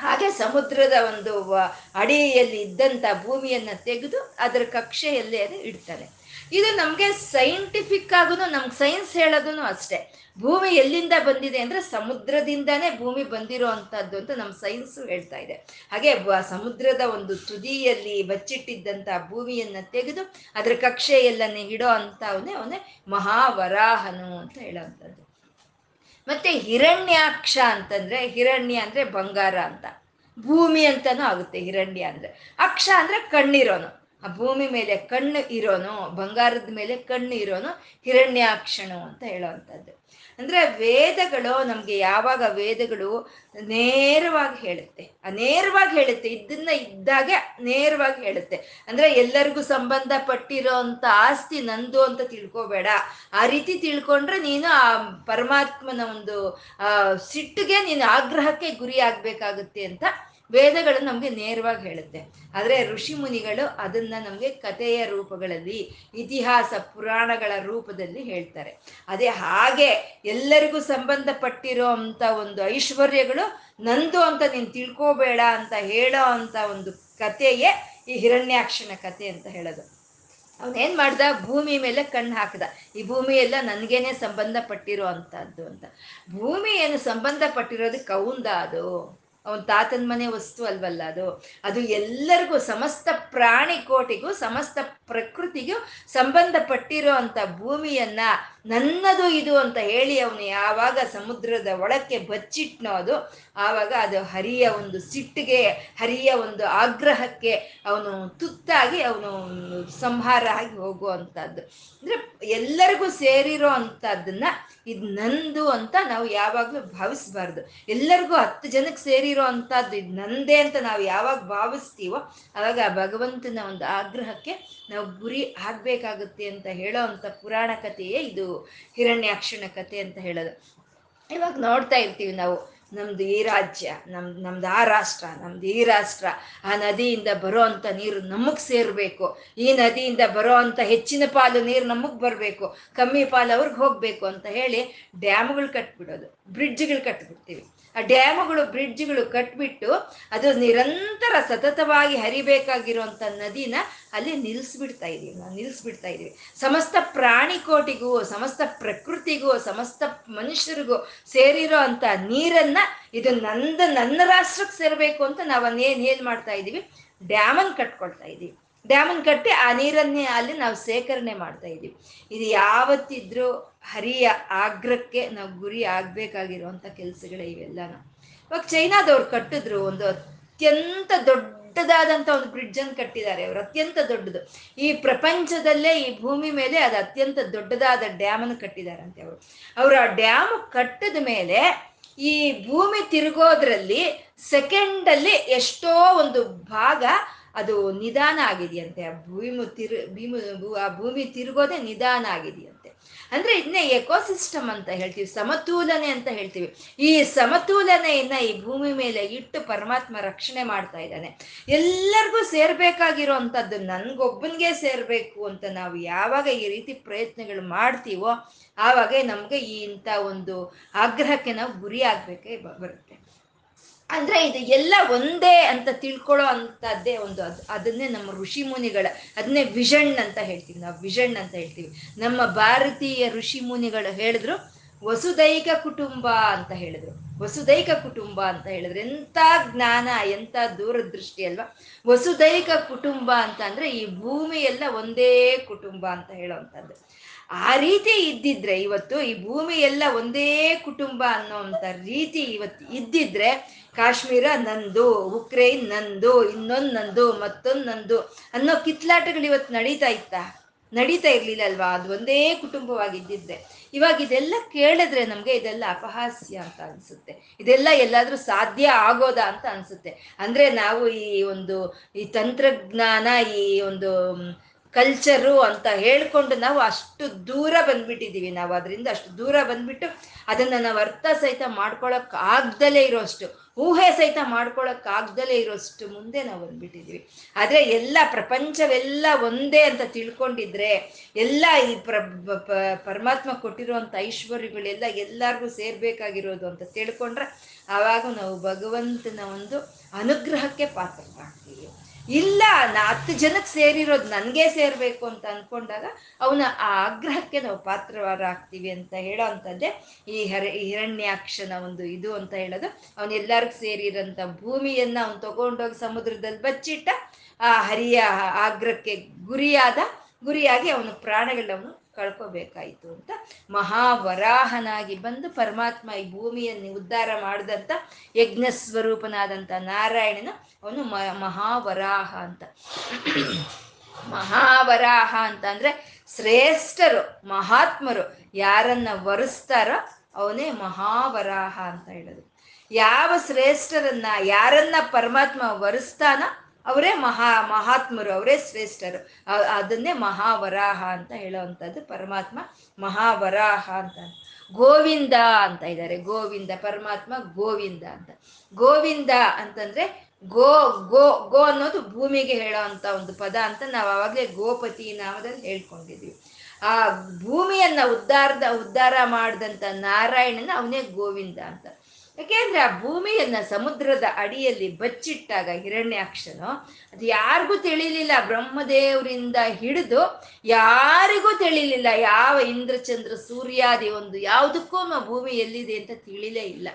ಹಾಗೆ ಸಮುದ್ರದ ಒಂದು ಅಡಿಯಲ್ಲಿ ಇದ್ದಂಥ ಭೂಮಿಯನ್ನ ತೆಗೆದು ಅದರ ಕಕ್ಷೆಯಲ್ಲಿ ಅದು ಇಡ್ತಾನೆ ಇದು ನಮಗೆ ಸೈಂಟಿಫಿಕ್ ಆಗೂ ನಮ್ಗೆ ಸೈನ್ಸ್ ಹೇಳೋದೂ ಅಷ್ಟೇ. ಭೂಮಿ ಎಲ್ಲಿಂದ ಬಂದಿದೆ ಅಂದ್ರೆ ಸಮುದ್ರದಿಂದಾನೇ ಭೂಮಿ ಬಂದಿರೋ ಅಂಥದ್ದು ಅಂತ ನಮ್ಮ ಸೈನ್ಸ್ ಹೇಳ್ತಾ ಇದೆ. ಹಾಗೆ ಸಮುದ್ರದ ಒಂದು ತುದಿಯಲ್ಲಿ ಬಚ್ಚಿಟ್ಟಿದ್ದಂಥ ಭೂಮಿಯನ್ನ ತೆಗೆದು ಅದರ ಕಕ್ಷೆಯಲ್ಲನ್ನೇ ಇಡೋ ಅಂತ ಅವನೇ ಅವನೇ ಮಹಾವರಾಹನು ಅಂತ ಹೇಳೋವಂಥದ್ದು ಮತ್ತೆ ಹಿರಣ್ಯಾಕ್ಷ ಅಂತಂದ್ರೆ, ಹಿರಣ್ಯ ಅಂದ್ರೆ ಬಂಗಾರ ಅಂತ. ಭೂಮಿ ಅಂತಾನು ಆಗುತ್ತೆ, ಹಿರಣ್ಯ ಅಂದ್ರೆ. ಅಕ್ಷ ಅಂದ್ರೆ ಕಣ್ಣಿರೋನು. ಭೂಮಿ ಮೇಲೆ ಕಣ್ಣು ಇರೋನು, ಬಂಗಾರದ ಮೇಲೆ ಕಣ್ಣು ಇರೋನು ಹಿರಣ್ಯಾಕ್ಷಣು ಅಂತ ಹೇಳೋವಂಥದ್ದು. ಅಂದ್ರೆ ವೇದಗಳು ನಮಗೆ ಯಾವಾಗ ವೇದಗಳು ನೇರವಾಗಿ ಹೇಳುತ್ತೆ ಆ ನೇರವಾಗಿ ಹೇಳುತ್ತೆ ಇದನ್ನ ಇದ್ದಾಗೆ ನೇರವಾಗಿ ಹೇಳುತ್ತೆ. ಅಂದ್ರೆ ಎಲ್ಲರಿಗೂ ಸಂಬಂಧ ಪಟ್ಟಿರೋ ಅಂತ ಆಸ್ತಿ ನಂದು ಅಂತ ತಿಳ್ಕೊಬೇಡ. ಆ ರೀತಿ ತಿಳ್ಕೊಂಡ್ರೆ ನೀನು ಆ ಪರಮಾತ್ಮನ ಒಂದು ಸಿಟ್ಟಿಗೆ ನೀನು ಆಗ್ರಹಕ್ಕೆ ಗುರಿ ಆಗ್ಬೇಕಾಗುತ್ತೆ ಅಂತ ವೇದಗಳು ನಮಗೆ ನೇರವಾಗಿ ಹೇಳುತ್ತೆ. ಆದರೆ ಋಷಿ ಮುನಿಗಳು ಅದನ್ನ ನಮಗೆ ಕಥೆಯ ರೂಪಗಳಲ್ಲಿ, ಇತಿಹಾಸ, ಪುರಾಣಗಳ ರೂಪದಲ್ಲಿ ಹೇಳ್ತಾರೆ. ಅದೇ ಹಾಗೆ ಎಲ್ಲರಿಗೂ ಸಂಬಂಧಪಟ್ಟಿರೋ ಅಂತ ಒಂದು ಐಶ್ವರ್ಯಗಳು, ನಂದು ಅಂತ ನೀನು ತಿಳ್ಕೋಬೇಡ ಅಂತ ಹೇಳೋ ಅಂತ ಒಂದು ಕಥೆಯೇ ಈ ಹಿರಣ್ಯಾಕ್ಷನ ಕಥೆ ಅಂತ ಹೇಳೋದು. ಅವನೇನ್ ಮಾಡ್ದ? ಭೂಮಿ ಮೇಲೆ ಕಣ್ಣು ಹಾಕ್ದ. ಈ ಭೂಮಿ ಎಲ್ಲ ನನಗೇನೆ ಸಂಬಂಧಪಟ್ಟಿರೋ ಅಂತದ್ದು ಅಂತ. ಭೂಮಿ ಏನು ಸಂಬಂಧಪಟ್ಟಿರೋದಕ್ಕೆ ಕೌಂದ ಅದು. ಅವನ ತಾತನ ಮನೆ ವಸ್ತು ಅಲ್ವಲ್ಲ ಅದು? ಅದು ಎಲ್ಲರಿಗೂ, ಸಮಸ್ತ ಪ್ರಾಣಿ ಕೋಟಿಗೂ ಸಮಸ್ತ ಪ್ರಕೃತಿಗೂ ಸಂಬಂಧಪಟ್ಟಿರೋ ಅಂತ ಭೂಮಿಯನ್ನ ನನ್ನದು ಇದು ಅಂತ ಹೇಳಿ ಅವನು ಯಾವಾಗ ಸಮುದ್ರದ ಒಳಕ್ಕೆ ಬಚ್ಚಿಟ್ನೋ ಅದು, ಆವಾಗ ಅದು ಹರಿಯ ಒಂದು ಸಿಟ್ಟಿಗೆ, ಹರಿಯ ಒಂದು ಆಗ್ರಹಕ್ಕೆ ಅವನು ತುತ್ತಾಗಿ ಅವನು ಸಂಹಾರ ಆಗಿ ಹೋಗುವಂಥದ್ದು. ಅಂದ್ರೆ ಎಲ್ಲರಿಗೂ ಸೇರಿರೋ ಅಂಥದ್ದನ್ನ ಇದು ನಂದು ಅಂತ ನಾವು ಯಾವಾಗಲೂ ಭಾವಿಸ್ಬಾರ್ದು. ಎಲ್ಲರಿಗೂ ಹತ್ತು ಜನಕ್ಕೆ ಸೇರಿರೋ ಅಂಥದ್ದು ಇದು ನಂದೇ ಅಂತ ನಾವು ಯಾವಾಗ ಭಾವಿಸ್ತೀವೋ, ಆವಾಗ ಆ ಭಗವಂತನ ಒಂದು ಆಗ್ರಹಕ್ಕೆ ನಾವು ಗುರಿ ಆಗಬೇಕಾಗುತ್ತೆ ಅಂತ ಹೇಳೋ ಅಂಥ ಪುರಾಣ ಕಥೆಯೇ ಇದು. ಹಿರಣ್ಯಾಕ್ಷಣ ಕತೆ ಅಂತ ಹೇಳೋದು. ಇವಾಗ ನೋಡ್ತಾ ಇರ್ತೀವಿ ನಾವು, ನಮ್ದು ಈ ರಾಜ್ಯ, ನಮ್, ನಮ್ದು ಆ ರಾಷ್ಟ್ರ, ನಮ್ದು ಈ ರಾಷ್ಟ್ರ, ಆ ನದಿಯಿಂದ ಬರೋ ಅಂತ ನೀರು ನಮಗ್ ಸೇರ್ಬೇಕು. ಈ ನದಿಯಿಂದ ಬರೋ ಅಂತ ಹೆಚ್ಚಿನ ಪಾಲು ನೀರು ನಮಗ್ ಬರಬೇಕು. ಕಮ್ಮಿ ಪಾಲು ಅವ್ರಿಗೆ ಹೋಗ್ಬೇಕು ಅಂತ ಹೇಳಿ ಡ್ಯಾಮ್ಗಳು ಕಟ್ಬಿಡೋದು, ಬ್ರಿಡ್ಜ್ಗಳು ಕಟ್ಬಿಡ್ತೀವಿ. ಆ ಡ್ಯಾಮ್ಗಳು, ಬ್ರಿಡ್ಜ್ಗಳು ಕಟ್ಬಿಟ್ಟು ಅದು ನಿರಂತರ ಸತತವಾಗಿ ಹರಿಬೇಕಾಗಿರುವಂತ ನದಿನ ಅಲ್ಲಿ ನಿಲ್ಲಿಸ್ಬಿಡ್ತಾ ಇದೀವಿ ನಾವು ನಿಲ್ಲಿಸ್ಬಿಡ್ತಾ ಇದೀವಿ. ಸಮಸ್ತ ಪ್ರಾಣಿಕೋಟಿಗೂ, ಸಮಸ್ತ ಪ್ರಕೃತಿಗೂ, ಸಮಸ್ತ ಮನುಷ್ಯರಿಗೂ ಸೇರಿರೋ ಅಂತ ನೀರನ್ನ ಇದು ನಂದ, ನನ್ನ ರಾಷ್ಟ್ರಕ್ಕೆ ಸೇರ್ಬೇಕು ಅಂತ ನಾವು ಏನ್ ಏನ್ ಮಾಡ್ತಾ ಇದೀವಿ? ಡ್ಯಾಮನ್ ಕಟ್ಕೊಳ್ತಾ ಇದೀವಿ. ಡ್ಯಾಮನ್ ಕಟ್ಟಿ ಆ ನೀರನ್ನೇ ಅಲ್ಲಿ ನಾವು ಶೇಖರಣೆ ಮಾಡ್ತಾ ಇದೀವಿ ಇದು ಯಾವತ್ತಿದ್ರೂ ಹರಿಯ ಆಗ್ರಕ್ಕೆ ನಾವು ಗುರಿ ಆಗ್ಬೇಕಾಗಿರುವಂತ ಕೆಲ್ಸಗಳೇ ಇವೆಲ್ಲನೂ. ಇವಾಗ ಚೈನಾದವ್ರು ಕಟ್ಟಿದ್ರು ಒಂದು ಅತ್ಯಂತ ದೊಡ್ಡದಾದಂತ ಒಂದು ಬ್ರಿಡ್ಜ್ ಅನ್ನು ಕಟ್ಟಿದ್ದಾರೆ ಅವರು, ಅತ್ಯಂತ ದೊಡ್ಡದು. ಈ ಪ್ರಪಂಚದಲ್ಲೇ ಈ ಭೂಮಿ ಮೇಲೆ ಅದು ಅತ್ಯಂತ ದೊಡ್ಡದಾದ ಡ್ಯಾಮ್ ಅನ್ನು ಕಟ್ಟಿದಾರಂತೆ ಅವರು. ಅವರು ಆ ಡ್ಯಾಮ್ ಕಟ್ಟಿದ ಮೇಲೆ ಈ ಭೂಮಿ ತಿರುಗೋದ್ರಲ್ಲಿ ಸೆಕೆಂಡ್ ಅಲ್ಲಿ ಎಷ್ಟೋ ಒಂದು ಭಾಗ ಅದು ನಿಧಾನ ಆಗಿದೆಯಂತೆ. ಆ ಭೂಮಿ ತಿರು, ಭೀಮು ಆ ಭೂಮಿ ತಿರುಗೋದೇ ನಿಧಾನ ಆಗಿದೆಯಂತೆ. ಅಂದ್ರೆ ಇದನ್ನೇ ಎಕೋಸಿಸ್ಟಮ್ ಅಂತ ಹೇಳ್ತೀವಿ, ಸಮತೋಲನೆ ಅಂತ ಹೇಳ್ತೀವಿ. ಈ ಸಮತೋಲನೆಯನ್ನ ಈ ಭೂಮಿ ಮೇಲೆ ಇಟ್ಟು ಪರಮಾತ್ಮ ರಕ್ಷಣೆ ಮಾಡ್ತಾ ಇದ್ದಾನೆ. ಎಲ್ಲರಿಗೂ ಸೇರ್ಬೇಕಾಗಿರೋ ಅಂಥದ್ದು ನನ್ಗೊಬ್ಬನಿಗೆ ಸೇರ್ಬೇಕು ಅಂತ ನಾವು ಯಾವಾಗ ಈ ರೀತಿ ಪ್ರಯತ್ನಗಳು ಮಾಡ್ತೀವೋ, ಆವಾಗ ನಮ್ಗೆ ಈ ಇಂಥ ಒಂದು ಆಗ್ರಹಕ್ಕೆ ನಾವು ಗುರಿ ಆಗ್ಬೇಕೇ ಬರುತ್ತೆ. ಅಂದ್ರೆ ಇದು ಎಲ್ಲ ಒಂದೇ ಅಂತ ತಿಳ್ಕೊಳ್ಳೋ ಅಂತದ್ದೇ ಒಂದು ಅದು, ಅದನ್ನೇ ನಮ್ಮ ಋಷಿ ಮುನಿಗಳ, ಅದನ್ನೇ ವಿಷಣ್ ಅಂತ ಹೇಳ್ತೀವಿ ನಾವು, ವಿಷಣ್ ಅಂತ ಹೇಳ್ತೀವಿ. ನಮ್ಮ ಭಾರತೀಯ ಋಷಿ ಮುನಿಗಳು ಹೇಳಿದ್ರು, ವಸುದೈಕ ಕುಟುಂಬ ಅಂತ ಹೇಳಿದ್ರು. ವಸುದೈಕ ಕುಟುಂಬ ಅಂತ ಹೇಳಿದ್ರೆ. ಎಂತ ಜ್ಞಾನ ಎಂತ ದೂರದೃಷ್ಟಿ ಅಲ್ವಾ? ವಸುದೈಕ ಕುಟುಂಬ ಅಂತ ಅಂದ್ರೆ ಈ ಭೂಮಿ ಎಲ್ಲ ಒಂದೇ ಕುಟುಂಬ ಅಂತ ಹೇಳೋವಂಥದ್ದು ಆ ರೀತಿ ಇದ್ದಿದ್ರೆ ಇವತ್ತು ಈ ಭೂಮಿ ಎಲ್ಲ ಒಂದೇ ಕುಟುಂಬ ಅನ್ನೋಂಥ ರೀತಿ ಇವತ್ತು ಇದ್ದಿದ್ರೆ ಕಾಶ್ಮೀರ ನಂದು, ಉಕ್ರೇನ್ ನಂದು, ಇನ್ನೊಂದು ನಂದು, ಮತ್ತೊಂದು ನಂದು ಅನ್ನೋ ಕಿತ್ಲಾಟಗಳು ಇವತ್ತು ನಡೀತಾ ಇತ್ತಾ? ನಡೀತಾ ಇರ್ಲಿಲ್ಲ ಅಲ್ವಾ ಅದು ಒಂದೇ ಕುಟುಂಬವಾಗಿದ್ದಿದ್ದೆ ಇವಾಗ ಇದೆಲ್ಲ ಕೇಳಿದ್ರೆ ನಮಗೆ ಇದೆಲ್ಲ ಅಪಹಾಸ್ಯ ಅಂತ ಅನ್ಸುತ್ತೆ. ಇದೆಲ್ಲ ಎಲ್ಲಾದರೂ ಸಾಧ್ಯ ಆಗೋದಾ ಅಂತ ಅನ್ಸುತ್ತೆ. ಅಂದ್ರೆ ನಾವು ಈ ಒಂದು ಈ ತಂತ್ರಜ್ಞಾನ, ಈ ಒಂದು ಕಲ್ಚರು ಅಂತ ಹೇಳ್ಕೊಂಡು ನಾವು ಅಷ್ಟು ದೂರ ಬಂದ್ಬಿಟ್ಟಿದ್ದೀವಿ. ನಾವು ಅದರಿಂದ ಅಷ್ಟು ದೂರ ಬಂದ್ಬಿಟ್ಟು ಅದನ್ನು ನಾವು ಅರ್ಥ ಸಹಿತ ಮಾಡ್ಕೊಳಕ್ ಆಗ್ದಲೇ ಇರೋಷ್ಟು, ಊಹೆ ಸಹಿತ ಮಾಡ್ಕೊಳಕ್ ಆಗ್ದಲೇ ಇರೋಷ್ಟು ಮುಂದೆ ನಾವು ಬಂದ್ಬಿಟ್ಟಿದ್ದೀವಿ. ಆದರೆ ಎಲ್ಲ ಪ್ರಪಂಚವೆಲ್ಲ ಒಂದೇ ಅಂತ ತಿಳ್ಕೊಂಡಿದ್ರೆ, ಎಲ್ಲ ಈ ಪ್ರ ಪರಮಾತ್ಮ ಕೊಟ್ಟಿರುವಂಥ ಐಶ್ವರ್ಯಗಳೆಲ್ಲ ಎಲ್ಲಾರ್ಗೂ ಸೇರ್ಬೇಕಾಗಿರೋದು ಅಂತ ತಿಳ್ಕೊಂಡ್ರೆ, ಆವಾಗ ನಾವು ಭಗವಂತನ ಒಂದು ಅನುಗ್ರಹಕ್ಕೆ ಪಾತ್ರರಾಗ್ತೀವಿ ಇಲ್ಲ, ನಾ ಹತ್ತು ಜನಕ್ಕೆ ಸೇರಿರೋದು ನನಗೆ ಸೇರಬೇಕು ಅಂತ ಅಂದ್ಕೊಂಡಾಗ ಅವನ ಆ ಆಗ್ರಹಕ್ಕೆ ನಾವು ಪಾತ್ರವಾರಾಗ್ತೀವಿ ಅಂತ ಹೇಳೋ ಅಂಥದ್ದೇ ಈ ಹರ ಹಿರಣ್ಯಾಕ್ಷನ ಒಂದು ಇದು ಅಂತ ಹೇಳೋದು. ಅವನೆಲ್ಲರಿಗೂ ಸೇರಿರೋಂಥ ಭೂಮಿಯನ್ನು ಅವನು ತಗೊಂಡೋಗಿ ಸಮುದ್ರದಲ್ಲಿ ಬಚ್ಚಿಟ್ಟ ಆ ಹರಿಯ ಆಗ್ರಹಕ್ಕೆ ಗುರಿಯಾದ, ಗುರಿಯಾಗಿ ಅವನು ಪ್ರಾಣಗಳವನು ಕಳ್ಕೋಬೇಕಾಯಿತು ಅಂತ ಮಹಾವರಾಹನಾಗಿ ಬಂದು ಪರಮಾತ್ಮ ಈ ಭೂಮಿಯನ್ನು ಉದ್ಧಾರ ಮಾಡಿದಂಥ ಯಜ್ಞ ಸ್ವರೂಪನಾದಂಥ ನಾರಾಯಣನ ಅವನು ಮ, ಮಹಾವರಾಹ ಅಂತ. ಮಹಾವರಾಹ ಅಂತ ಅಂದ್ರೆ ಶ್ರೇಷ್ಠರು, ಮಹಾತ್ಮರು, ಯಾರನ್ನ ವರಿಸ್ತಾರೋ ಅವನೇ ಮಹಾವರಾಹ ಅಂತ ಹೇಳೋದು. ಯಾವ ಶ್ರೇಷ್ಠರನ್ನ, ಯಾರನ್ನ ಪರಮಾತ್ಮ ವರಿಸ್ತಾನೋ ಅವರೇ ಮಹಾ, ಮಹಾತ್ಮರು, ಅವರೇ ಶ್ರೇಷ್ಠರು. ಅದನ್ನೇ ಮಹಾವರಾಹ ಅಂತ ಹೇಳುವಂಥದ್ದು, ಪರಮಾತ್ಮ ಮಹಾವರಾಹ ಅಂತ. ಗೋವಿಂದ ಅಂತ ಇದ್ದಾರೆ, ಗೋವಿಂದ, ಪರಮಾತ್ಮ ಗೋವಿಂದ ಅಂತ. ಗೋವಿಂದ ಅಂತಂದ್ರೆ ಗೋ ಗೋ ಗೋ ಅನ್ನೋದು ಭೂಮಿಗೆ ಹೇಳೋ ಅಂತ ಒಂದು ಪದ ಅಂತ ನಾವು ಅವಾಗಲೇ ಗೋಪತಿ ನಾಮದಲ್ಲಿ ಹೇಳ್ಕೊಂಡಿದ್ವಿ ಆ ಭೂಮಿಯನ್ನ ಉದ್ಧಾರದ ಉದ್ಧಾರ ಮಾಡಿದಂಥ ನಾರಾಯಣನ ಅವನೇ ಗೋವಿಂದ ಅಂತ. ಯಾಕೆಂದ್ರೆ ಆ ಭೂಮಿಯನ್ನ ಸಮುದ್ರದ ಅಡಿಯಲ್ಲಿ ಬಚ್ಚಿಟ್ಟಾಗ ಹಿರಣ್ಯಾಕ್ಷನು ಅದು ಯಾರಿಗೂ ತಿಳಿಲಿಲ್ಲ. ಬ್ರಹ್ಮದೇವರಿಂದ ಹಿಡಿದು ಯಾರಿಗೂ ತಿಳಿಲಿಲ್ಲ. ಯಾವ ಇಂದ್ರಚಂದ್ರ, ಸೂರ್ಯಾದಿ ಒಂದು ಯಾವುದಕ್ಕೂ ಭೂಮಿ ಎಲ್ಲಿದೆ ಅಂತ ತಿಳಿಲೇ ಇಲ್ಲ.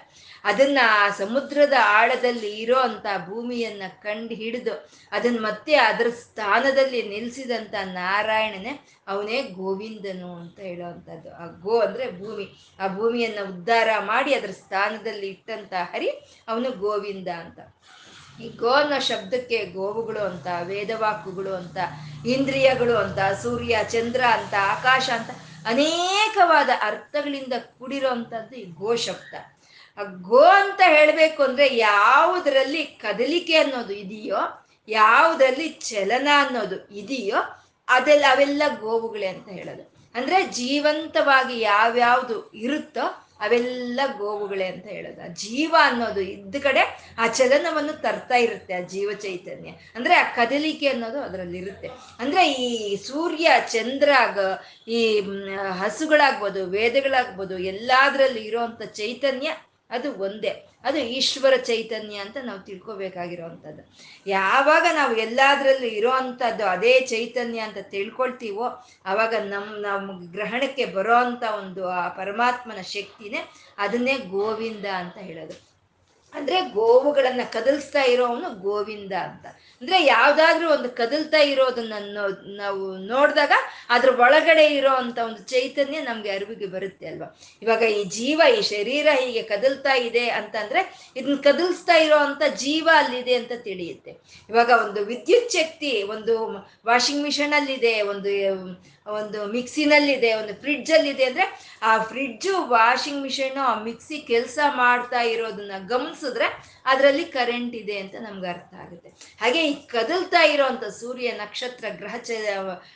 ಅದನ್ನ ಸಮುದ್ರದ ಆಳದಲ್ಲಿ ಇರೋ ಅಂತ ಭೂಮಿಯನ್ನ ಕಂಡು ಹಿಡಿದು ಅದನ್ನ ಮತ್ತೆ ಅದರ ಸ್ಥಾನದಲ್ಲಿ ನಿಲ್ಸಿದಂತ ನಾರಾಯಣನೇ ಅವನೇ ಗೋವಿಂದನು ಅಂತ ಹೇಳುವಂಥದ್ದು ಆ ಗೋ ಅಂದ್ರೆ ಭೂಮಿ. ಆ ಭೂಮಿಯನ್ನ ಉದ್ಧಾರ ಮಾಡಿ ಅದರ ಸ್ಥಾನದಲ್ಲಿ ಇಟ್ಟಂತ ಹರಿ ಅವನು ಗೋವಿಂದ ಅಂತ. ಈ ಗೋ ಅನ್ನೋ ಶಬ್ದಕ್ಕೆ ಗೋವುಗಳು ಅಂತ, ವೇದವಾಕುಗಳು ಅಂತ, ಇಂದ್ರಿಯಗಳು ಅಂತ, ಸೂರ್ಯ, ಚಂದ್ರ ಅಂತ, ಆಕಾಶ ಅಂತ ಅನೇಕವಾದ ಅರ್ಥಗಳಿಂದ ಕೂಡಿರೋ ಅಂಥದ್ದು ಈ ಗೋ ಶಬ್ದ. ಆ ಗೋ ಅಂತ ಹೇಳಬೇಕು ಅಂದ್ರೆ ಯಾವುದರಲ್ಲಿ ಕದಲಿಕೆ ಅನ್ನೋದು ಇದೆಯೋ, ಯಾವುದರಲ್ಲಿ ಚಲನ ಅನ್ನೋದು ಇದೆಯೋ, ಅದೆಲ್ಲ, ಅವೆಲ್ಲ ಗೋವುಗಳೇ ಅಂತ ಹೇಳೋದು. ಅಂದ್ರೆ ಜೀವಂತವಾಗಿ ಯಾವ್ಯಾವುದು ಇರುತ್ತೋ ಅವೆಲ್ಲ ಗೋವುಗಳೇ ಅಂತ ಹೇಳೋದು. ಆ ಜೀವ ಅನ್ನೋದು ಇದ್ದ ಕಡೆ ಆ ಚಲನವನ್ನು ತರ್ತಾ ಇರುತ್ತೆ ಆ ಜೀವ ಚೈತನ್ಯ. ಅಂದ್ರೆ ಆ ಕದಲಿಕೆ ಅನ್ನೋದು ಅದರಲ್ಲಿ ಇರುತ್ತೆ ಅಂದ್ರೆ ಈ ಸೂರ್ಯ, ಚಂದ್ರ ಈ ಹಸುಗಳಾಗ್ಬೋದು, ವೇದಗಳಾಗ್ಬೋದು ಎಲ್ಲಾದ್ರಲ್ಲಿ ಇರೋಂಥ ಚೈತನ್ಯ ಅದು ಒಂದೇ. ಅದು ಈಶ್ವರ ಚೈತನ್ಯ ಅಂತ ನಾವು ತಿಳ್ಕೊಬೇಕಾಗಿರೋವಂಥದ್ದು. ಯಾವಾಗ ನಾವು ಎಲ್ಲಾದ್ರಲ್ಲಿ ಇರೋ ಅಂಥದ್ದು ಅದೇ ಚೈತನ್ಯ ಅಂತ ತಿಳ್ಕೊಳ್ತೀವೋ ಆವಾಗ ನಮ್ಮ ನಮ್ಮ ಗ್ರಹಣಕ್ಕೆ ಬರೋ ಒಂದು ಆ ಪರಮಾತ್ಮನ ಶಕ್ತಿನೇ ಅದನ್ನೇ ಗೋವಿಂದ ಅಂತ ಹೇಳೋದು. ಅಂದ್ರೆ ಗೋವುಗಳನ್ನು ಕದಲಿಸ್ತಾ ಇರೋವನು ಗೋವಿಂದ ಅಂತ. ಅಂದ್ರೆ ಯಾವ್ದಾದ್ರೂ ಒಂದು ಕದಲ್ತಾ ಇರೋದನ್ನ ನಾವು ನೋಡಿದಾಗ ಅದ್ರ ಒಳಗಡೆ ಇರೋ ಅಂತ ಒಂದು ಚೈತನ್ಯ ನಮ್ಗೆ ಅರಿವಿಗೆ ಬರುತ್ತೆ ಅಲ್ವಾ? ಇವಾಗ ಈ ಜೀವ, ಈ ಶರೀರ ಹೀಗೆ ಕದಲ್ತಾ ಇದೆ ಅಂತಂದ್ರೆ ಇದನ್ನ ಕದಲ್ಸ್ತಾ ಇರೋ ಅಂತ ಜೀವ ಅಲ್ಲಿದೆ ಅಂತ ತಿಳಿಯುತ್ತೆ. ಇವಾಗ ಒಂದು ವಿದ್ಯುತ್ ಶಕ್ತಿ ಒಂದು ವಾಷಿಂಗ್ ಮಿಷನ್ ಅಲ್ಲಿದೆ, ಒಂದು ಒಂದು ಮಿಕ್ಸಿನಲ್ಲಿದೆ, ಒಂದು ಫ್ರಿಡ್ಜ್ ಇದೆ ಅಂದ್ರೆ ಆ ಫ್ರಿಡ್ಜು ವಾಷಿಂಗ್ ಮಿಷಿನು ಆ ಮಿಕ್ಸಿ ಕೆಲಸ ಮಾಡ್ತಾ ಇರೋದನ್ನ ಗಮನಿಸಿದ್ರೆ ಅದರಲ್ಲಿ ಕರೆಂಟ್ ಇದೆ ಅಂತ ನಮ್ಗೆ ಅರ್ಥ ಆಗುತ್ತೆ. ಹಾಗೆ ಈ ಕದಲ್ತಾ ಇರೋವಂಥ ಸೂರ್ಯ ನಕ್ಷತ್ರ ಗ್ರಹ ಚ,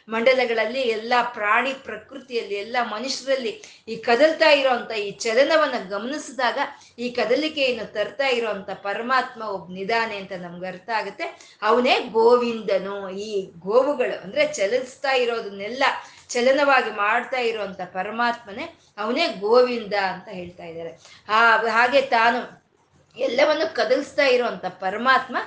ಮಂಡಲಗಳಲ್ಲಿ ಎಲ್ಲ ಪ್ರಾಣಿ ಪ್ರಕೃತಿಯಲ್ಲಿ, ಎಲ್ಲ ಮನುಷ್ಯರಲ್ಲಿ ಈ ಕದಲ್ತಾ ಇರೋವಂಥ ಈ ಚಲನವನ್ನು ಗಮನಿಸಿದಾಗ ಈ ಕದಲಿಕೆಯನ್ನು ತರ್ತಾ ಇರೋಂಥ ಪರಮಾತ್ಮ ಒಬ್ಬ ನಿಧಾನೆ ಅಂತ ನಮ್ಗೆ ಅರ್ಥ ಆಗುತ್ತೆ. ಅವನೇ ಗೋವಿಂದನು. ಈ ಗೋವುಗಳು ಅಂದ್ರೆ ಚಲಿಸ್ತಾ ಇರೋದನ್ನೆಲ್ಲ ಚಲನವಾಗಿ ಮಾಡ್ತಾ ಇರುವಂತ ಪರಮಾತ್ಮನೇ ಅವನೇ ಗೋವಿಂದ ಅಂತ ಹೇಳ್ತಾ ಇದ್ದಾರೆ. ಆ ಹಾಗೆ ತಾನು ಎಲ್ಲವನ್ನು ಕದಲಿಸ್ತಾ ಇರುವಂತ ಪರಮಾತ್ಮ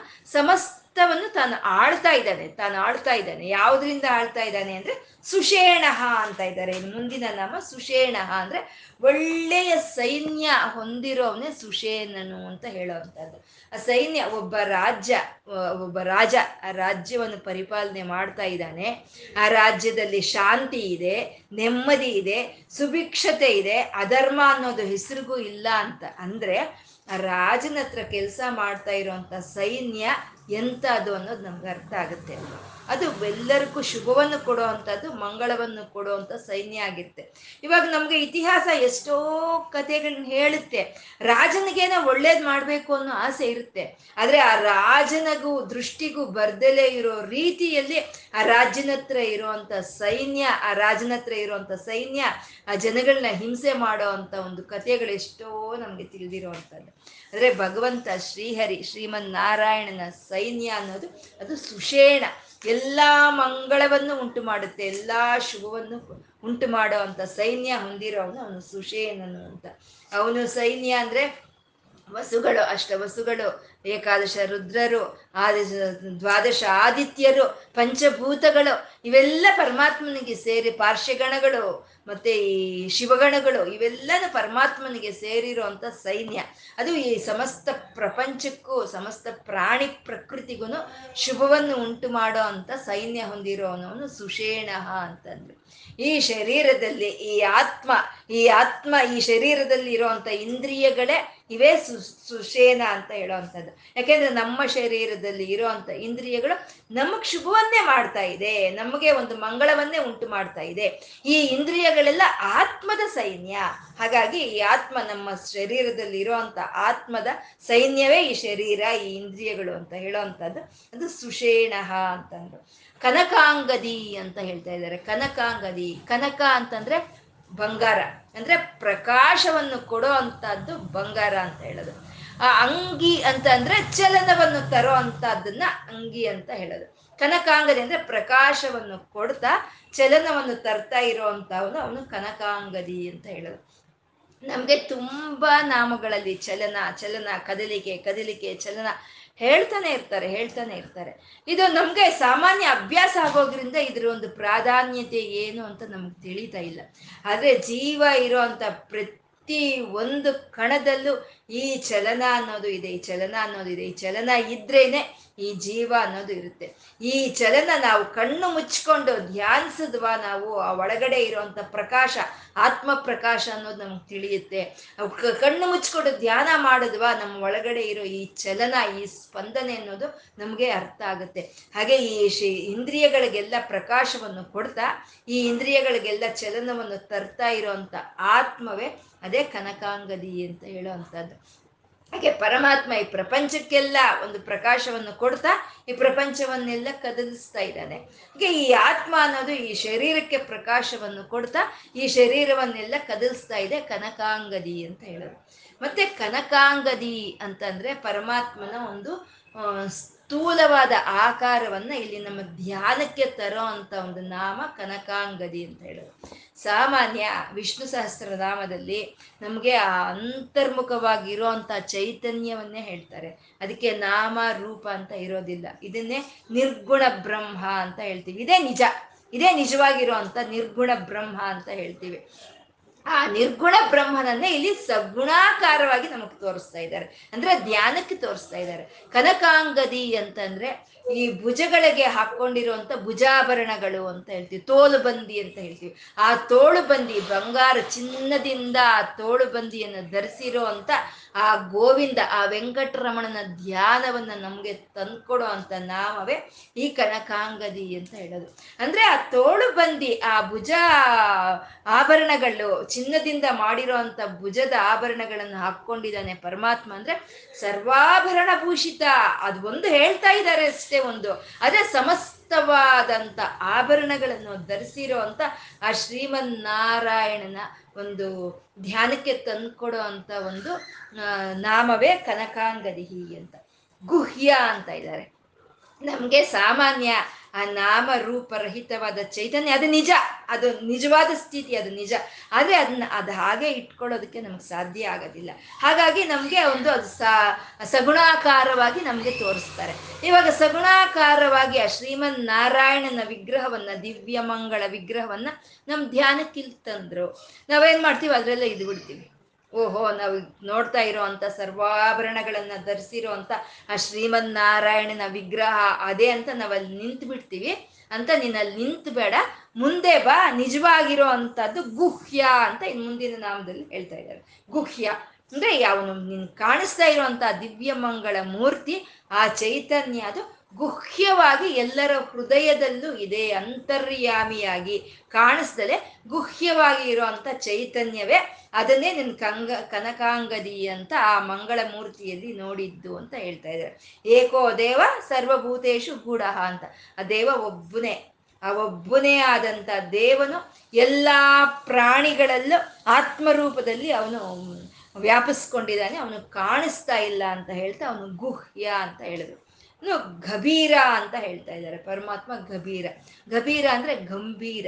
ಸಮಸ್ತವನ್ನು ತಾನು ಆಳ್ತಾ ಇದ್ದಾನೆ, ತಾನು ಆಳ್ತಾ ಇದ್ದಾನೆ. ಯಾವುದರಿಂದ ಆಳ್ತಾ ಇದ್ದಾನೆ ಅಂದ್ರೆ ಸುಷೇಣಃ ಅಂತ ಇದ್ದಾರೆ. ಮುಂದಿನ ನಾಮ ಸುಷೇಣಃ ಅಂದ್ರೆ ಒಳ್ಳೆಯ ಸೈನ್ಯ ಹೊಂದಿರೋವನೇ ಸುಷೇಣನು ಅಂತ ಹೇಳೋವಂಥದ್ದು. ಆ ಸೈನ್ಯ ಒಬ್ಬ ರಾಜ್ಯ ಒಬ್ಬ ರಾಜ ಆ ರಾಜ್ಯವನ್ನು ಪರಿಪಾಲನೆ ಮಾಡ್ತಾ ಇದ್ದಾನೆ. ಆ ರಾಜ್ಯದಲ್ಲಿ ಶಾಂತಿ ಇದೆ, ನೆಮ್ಮದಿ ಇದೆ, ಸುಭಿಕ್ಷತೆ ಇದೆ. ಅಧರ್ಮ ಅನ್ನೋದು ಹೆಸರಿಗೂ ಇಲ್ಲ ಅಂತ ಅಂದ್ರೆ ಆ ರಾಜನ ಹತ್ರ ಕೆಲಸ ಮಾಡ್ತಾ ಇರುವಂತ ಸೈನ್ಯ ಎಂಥದ್ದು ಅನ್ನೋದು ನಮ್ಗೆ ಅರ್ಥ ಆಗುತ್ತೆ. ಅದು ಎಲ್ಲರಿಗೂ ಶುಭವನ್ನು ಕೊಡುವಂಥದ್ದು ಮಂಗಳವನ್ನು ಕೊಡುವಂಥ ಸೈನ್ಯ ಆಗಿರುತ್ತೆ. ಇವಾಗ ನಮಗೆ ಇತಿಹಾಸ ಎಷ್ಟೋ ಕಥೆಗಳನ್ನ ಹೇಳುತ್ತೆ. ರಾಜನಿಗೇನ ಒಳ್ಳೇದು ಮಾಡಬೇಕು ಅನ್ನೋ ಆಸೆ ಇರುತ್ತೆ. ಆದರೆ ಆ ರಾಜನಿಗೂ, ದೃಷ್ಟಿಗೂ ಬರ್ದಲೇ ಇರೋ ರೀತಿಯಲ್ಲಿ ಆ ರಾಜ್ಯನ ಹತ್ರ ಇರುವಂತ ಸೈನ್ಯ, ಆ ರಾಜನ ಹತ್ರ ಇರುವಂತ ಸೈನ್ಯ, ಆ ಜನಗಳನ್ನ ಹಿಂಸೆ ಮಾಡೋ ಅಂಥ ಒಂದು ಕಥೆಗಳು ಎಷ್ಟೋ ನಮಗೆ ತಿಳಿದಿರುವಂಥದ್ದು ಆದರೆ ಭಗವಂತ ಶ್ರೀಹರಿ ಶ್ರೀಮನ್ ನಾರಾಯಣನ ಸೈನ್ಯ ಅನ್ನೋದು, ಅದು ಸುಷೇಣ. ಎಲ್ಲಾ ಮಂಗಳವನ್ನು ಉಂಟು ಮಾಡುತ್ತೆ, ಎಲ್ಲಾ ಶುಭವನ್ನು ಉಂಟು ಮಾಡೋ ಅಂತ ಸೈನ್ಯ ಹೊಂದಿರೋವನು ಅವನು ಸುಷೇನನು ಅಂತ. ಅವನು ಸೈನ್ಯ ಅಂದ್ರೆ ವಸುಗಳು ಅಷ್ಟ, ವಸುಗಳು, ಏಕಾದಶ ರುದ್ರರು ಆದಿ ದ್ವಾದಶ ಆದಿತ್ಯರು, ಪಂಚಭೂತಗಳು, ಇವೆಲ್ಲ ಪರಮಾತ್ಮನಿಗೆ ಸೇರಿ ಪಾರ್ಶ್ವಗಣಗಳು ಮತ್ತೆ ಈ ಶಿವಗಣಗಳು ಇವೆಲ್ಲನೂ ಪರಮಾತ್ಮನಿಗೆ ಸೇರಿರುವಂತ ಸೈನ್ಯ. ಅದು ಈ ಸಮಸ್ತ ಪ್ರಪಂಚಕ್ಕೂ, ಸಮಸ್ತ ಪ್ರಾಣಿ ಪ್ರಕೃತಿಗೂ ಶುಭವನ್ನು ಉಂಟು ಮಾಡೋ ಅಂತ ಸೈನ್ಯ ಹೊಂದಿರೋನವನು ಸುಷೇಣ ಅಂತಂದ್ರು. ಈ ಶರೀರದಲ್ಲಿ ಈ ಆತ್ಮ ಈ ಆತ್ಮ ಈ ಶರೀರದಲ್ಲಿ ಇರುವಂತ ಇಂದ್ರಿಯಗಳೇ ಇವೇ ಸು, ಸುಷೇನ ಅಂತ ಹೇಳುವಂಥದ್ದು. ಯಾಕೆಂದ್ರೆ ನಮ್ಮ ಶರೀರದಲ್ಲಿ ಇರುವಂತ ಇಂದ್ರಿಯಗಳು ನಮಗೆ ಶುಭವನ್ನೇ ಮಾಡ್ತಾ ಇದೆ, ನಮಗೆ ಒಂದು ಮಂಗಳವನ್ನೇ ಉಂಟು ಮಾಡ್ತಾ ಇದೆ. ಈ ಇಂದ್ರಿಯಗಳೆಲ್ಲ ಆತ್ಮದ ಸೈನ್ಯ. ಹಾಗಾಗಿ ಈ ಆತ್ಮ ನಮ್ಮ ಶರೀರದಲ್ಲಿ ಇರುವಂತ ಆತ್ಮದ ಸೈನ್ಯವೇ ಈ ಶರೀರ, ಈ ಇಂದ್ರಿಯಗಳು ಅಂತ ಹೇಳುವಂಥದ್ದು. ಅದು ಸುಷೇಣಃ ಅಂತಂದ್ರು. ಕನಕಾಂಗದಿ ಅಂತ ಹೇಳ್ತಾ ಇದ್ದಾರೆ. ಕನಕಾಂಗದಿ. ಕನಕ ಅಂತಂದ್ರೆ ಬಂಗಾರ. ಅಂದ್ರೆ ಪ್ರಕಾಶವನ್ನು ಕೊಡೋ ಅಂತದ್ದು ಬಂಗಾರ ಅಂತ ಹೇಳೋದು. ಆ ಅಂಗಿ ಅಂತ ಅಂದ್ರೆ ಚಲನವನ್ನು ತರೋ ಅಂತದನ್ನ ಅಂಗಿ ಅಂತ ಹೇಳೋದು. ಕನಕಾಂಗದಿ ಅಂದ್ರೆ ಪ್ರಕಾಶವನ್ನು ಕೊಡ್ತಾ ಚಲನವನ್ನು ತರ್ತಾ ಇರೋವಂಥವನು ಅವನು ಕನಕಾಂಗದಿ ಅಂತ ಹೇಳೋದು. ನಮ್ಗೆ ತುಂಬಾ ನಾಮಗಳಲ್ಲಿ ಚಲನ ಚಲನ, ಕದಲಿಕೆ ಕದಲಿಕೆ, ಚಲನ ಹೇಳ್ತಾನೆ ಇರ್ತಾರೆ ಹೇಳ್ತಾನೆ ಇರ್ತಾರೆ. ಇದು ನಮಗೆ ಸಾಮಾನ್ಯ ಅಭ್ಯಾಸ ಆಗೋದ್ರಿಂದ ಇದ್ರ ಒಂದು ಪ್ರಾಧಾನ್ಯತೆ ಏನು ಅಂತ ನಮ್ಗೆ ತಿಳಿತಾ ಇಲ್ಲ. ಆದರೆ ಜೀವ ಇರೋಂಥ ಪ್ರತಿ ಒಂದು ಕಣದಲ್ಲೂ ಈ ಚಲನ ಅನ್ನೋದು ಇದೆ, ಈ ಚಲನ ಅನ್ನೋದು ಇದೆ, ಈ ಚಲನ ಇದ್ರೇನೆ ಈ ಜೀವ ಅನ್ನೋದು ಇರುತ್ತೆ. ಈ ಚಲನ ನಾವು ಕಣ್ಣು ಮುಚ್ಕೊಂಡು ಧ್ಯಾನಿಸಿದ್ವಾ ನಾವು, ಆ ಒಳಗಡೆ ಇರುವಂತ ಪ್ರಕಾಶ ಆತ್ಮ ಪ್ರಕಾಶ ಅನ್ನೋದು ನಮ್ಗೆ ತಿಳಿಯುತ್ತೆ. ಕಣ್ಣು ಮುಚ್ಕೊಂಡು ಧ್ಯಾನ ಮಾಡಿದ್ವಾ ನಮ್ಮ ಒಳಗಡೆ ಇರೋ ಈ ಚಲನ, ಈ ಸ್ಪಂದನೆ ಅನ್ನೋದು ನಮಗೆ ಅರ್ಥ ಆಗುತ್ತೆ. ಹಾಗೆ ಈ ಶಿ, ಇಂದ್ರಿಯಗಳಿಗೆಲ್ಲ ಪ್ರಕಾಶವನ್ನು ಕೊಡ್ತಾ, ಈ ಇಂದ್ರಿಯಗಳಿಗೆಲ್ಲ ಚಲನವನ್ನು ತರ್ತಾ ಇರೋವಂಥ ಆತ್ಮವೇ ಅದೇ ಕನಕಾಂಗದಿ ಅಂತ ಹೇಳುವಂಥದ್ದು ಹಾಗೆ ಪರಮಾತ್ಮ ಈ ಪ್ರಪಂಚಕ್ಕೆಲ್ಲ ಒಂದು ಪ್ರಕಾಶವನ್ನು ಕೊಡ್ತಾ ಈ ಪ್ರಪಂಚವನ್ನೆಲ್ಲ ಕದಲಿಸ್ತಾ ಇದ್ದಾನೆ. ಹಾಗೆ ಈ ಆತ್ಮ ಅನ್ನೋದು ಈ ಶರೀರಕ್ಕೆ ಪ್ರಕಾಶವನ್ನು ಕೊಡ್ತಾ ಈ ಶರೀರವನ್ನೆಲ್ಲ ಕದಲಿಸ್ತಾ ಇದೆ ಕನಕಾಂಗದಿ ಅಂತ ಹೇಳೋದು. ಮತ್ತೆ ಕನಕಾಂಗದಿ ಅಂತಂದ್ರೆ ಪರಮಾತ್ಮನ ಒಂದು ಸ್ಥೂಲವಾದ ಆಕಾರವನ್ನ ಇಲ್ಲಿ ನಮ್ಮ ಧ್ಯಾನಕ್ಕೆ ತರೋ ಅಂತ ಒಂದು ನಾಮ ಕನಕಾಂಗದಿ ಅಂತ ಹೇಳೋದು. ಸಾಮಾನ್ಯ ವಿಷ್ಣು ಸಹಸ್ರನಾಮದಲ್ಲಿ ನಮಗೆ ಆ ಅಂತರ್ಮುಖವಾಗಿರೋ ಅಂತ ಚೈತನ್ಯವನ್ನೇ ಹೇಳ್ತಾರೆ. ಅದಕ್ಕೆ ನಾಮ, ರೂಪ ಅಂತ ಇರೋದಿಲ್ಲ. ಇದನ್ನೇ ನಿರ್ಗುಣ ಬ್ರಹ್ಮ ಅಂತ ಹೇಳ್ತೀವಿ. ಇದೇ ನಿಜ. ಇದೇ ನಿಜವಾಗಿರೋ ನಿರ್ಗುಣ ಬ್ರಹ್ಮ ಅಂತ ಹೇಳ್ತೀವಿ. ಆ ನಿರ್ಗುಣ ಬ್ರಹ್ಮನನ್ನೇ ಇಲ್ಲಿ ಸಗುಣಾಕಾರವಾಗಿ ನಮಗೆ ತೋರಿಸ್ತಾ ಇದ್ದಾರೆ. ಅಂದ್ರೆ ಧ್ಯಾನಕ್ಕೆ ತೋರಿಸ್ತಾ ಇದ್ದಾರೆ. ಕನಕಾಂಗದಿ ಅಂತಂದ್ರೆ ಈ ಭುಜಗಳಿಗೆ ಹಾಕೊಂಡಿರುವಂತ ಭುಜಾಭರಣಗಳು ಅಂತ ಹೇಳ್ತೀವಿ, ತೋಳು ಬಂದಿ ಅಂತ ಹೇಳ್ತೀವಿ. ಆ ತೋಳು ಬಂದಿ, ಬಂಗಾರ ಚಿನ್ನದಿಂದ ಆ ತೋಳು ಬಂದಿಯನ್ನು ಧರಿಸಿರೋ ಅಂತ ಆ ಗೋವಿಂದ, ಆ ವೆಂಕಟರಮಣನ ಧ್ಯಾನವನ್ನ ನಮ್ಗೆ ತಂದ್ಕೊಡೋ ಅಂತ ನಾಮವೇ ಈ ಕನಕಾಂಗದಿ ಅಂತ ಹೇಳೋದು. ಅಂದ್ರೆ ಆ ತೋಳು ಬಂದಿ, ಆ ಭುಜ ಆಭರಣಗಳು, ಚಿನ್ನದಿಂದ ಮಾಡಿರೋ ಅಂತ ಭುಜದ ಆಭರಣಗಳನ್ನು ಹಾಕೊಂಡಿದ್ದಾನೆ ಪರಮಾತ್ಮ ಅಂದ್ರೆ ಸರ್ವಾಭರಣ ಭೂಷಿತ ಅದು ಒಂದು ಹೇಳ್ತಾ ಇದ್ದಾರೆ ಅಷ್ಟೇ ಒಂದು. ಅದೇ ಸಮಸ್ತವಾದಂತ ಆಭರಣಗಳನ್ನು ಧರಿಸಿರೋ ಅಂತ ಆ ಶ್ರೀಮನ್ ನಾರಾಯಣನ ಒಂದು ಧ್ಯಾನಕ್ಕೆ ತಂದುಕೊಡೋ ಅಂತ ಒಂದು ನಾಮವೇ ಕನಕಾಂಗದಿಹಿ ಅಂತ. ಗುಹ್ಯ ಅಂತ ಇದ್ದಾರೆ. ನಮ್ಗೆ ಸಾಮಾನ್ಯ ಆ ನಾಮ ರೂಪರಹಿತವಾದ ಚೈತನ್ಯ, ಅದು ನಿಜ. ಅದು ನಿಜವಾದ ಸ್ಥಿತಿ, ಅದು ನಿಜ. ಆದರೆ ಅದನ್ನ ಅದು ಹಾಗೆ ಇಟ್ಕೊಳ್ಳೋದಕ್ಕೆ ನಮ್ಗೆ ಸಾಧ್ಯ ಆಗೋದಿಲ್ಲ. ಹಾಗಾಗಿ ನಮಗೆ ಒಂದು ಅದು ಸಗುಣಾಕಾರವಾಗಿ ನಮಗೆ ತೋರಿಸ್ತಾರೆ. ಇವಾಗ ಸಗುಣಾಕಾರವಾಗಿ ಆ ಶ್ರೀಮನ್ ನಾರಾಯಣನ ವಿಗ್ರಹವನ್ನ ದಿವ್ಯ ಮಂಗಳ ವಿಗ್ರಹವನ್ನ ನಮ್ ಧ್ಯಾನಕ್ಕಿಲ್ ತಂದರು ನಾವೇನು ಮಾಡ್ತೀವಿ? ಅದರಲ್ಲೇ ಇದು ಬಿಡ್ತೀವಿ ಓಹೋ, ನಾವು ನೋಡ್ತಾ ಇರೋವಂಥ ಸರ್ವಾಭರಣಗಳನ್ನ ಧರಿಸಿರೋ ಅಂತ ಆ ಶ್ರೀಮನ್ನಾರಾಯಣನ ವಿಗ್ರಹ ಅದೇ ಅಂತ ನಾವಲ್ಲಿ ನಿಂತು ಬಿಡ್ತೀವಿ. ಅಂತ ನೀನಲ್ಲಿ ನಿಂತು ಬೇಡ. ಮುಂದೆ ಬಾ, ನಿಜವಾಗಿರೋ ಅಂಥದ್ದು ಗುಹ್ಯ ಅಂತ ಇನ್ ಮುಂದಿನ ನಾಮದಲ್ಲಿ ಹೇಳ್ತಾ ಇದ್ದಾರೆ. ಗುಹ್ಯ ಅಂದ್ರೆ ಅವನು ನಿನ್ ಕಾಣಿಸ್ತಾ ಇರುವಂತ ದಿವ್ಯ ಮಂಗಳ ಮೂರ್ತಿ, ಆ ಚೈತನ್ಯ, ಅದು ಗುಹ್ಯವಾಗಿ ಎಲ್ಲರ ಹೃದಯದಲ್ಲೂ ಇದೆ ಅಂತರ್ಯಾಮಿಯಾಗಿ ಕಾಣಿಸ್ದಲೆ ಗುಹ್ಯವಾಗಿ ಇರುವಂತ ಚೈತನ್ಯವೇ ಅದನ್ನೇ ನಿನ್ ಕಂಗ ಕನಕಾಂಗದಿ ಅಂತ ಆ ಮಂಗಳ ಮೂರ್ತಿಯಲ್ಲಿ ನೋಡಿದ್ದು ಅಂತ ಹೇಳ್ತಾ ಇದ್ದಾರೆ. ಏಕೋ ದೇವ ಸರ್ವಭೂತೇಶು ಗೂಢ ಅಂತ. ಆ ದೇವ ಒಬ್ಬನೇ, ಆ ಒಬ್ಬನೇ ಆದಂತ ದೇವನು ಎಲ್ಲಾ ಪ್ರಾಣಿಗಳಲ್ಲೂ ಆತ್ಮರೂಪದಲ್ಲಿ ಅವನು ವ್ಯಾಪಿಸ್ಕೊಂಡಿದ್ದಾನೆ, ಅವನು ಕಾಣಿಸ್ತಾ ಇಲ್ಲ ಅಂತ ಹೇಳ್ತಾ ಅವನು ಗುಹ್ಯ ಅಂತ ಹೇಳಿದ್ರು. ಇನ್ನು ಗಭೀರ ಅಂತ ಹೇಳ್ತಾ ಇದ್ದಾರೆ. ಪರಮಾತ್ಮ ಗಭೀರ. ಗಭೀರ ಅಂದ್ರೆ ಗಂಭೀರ.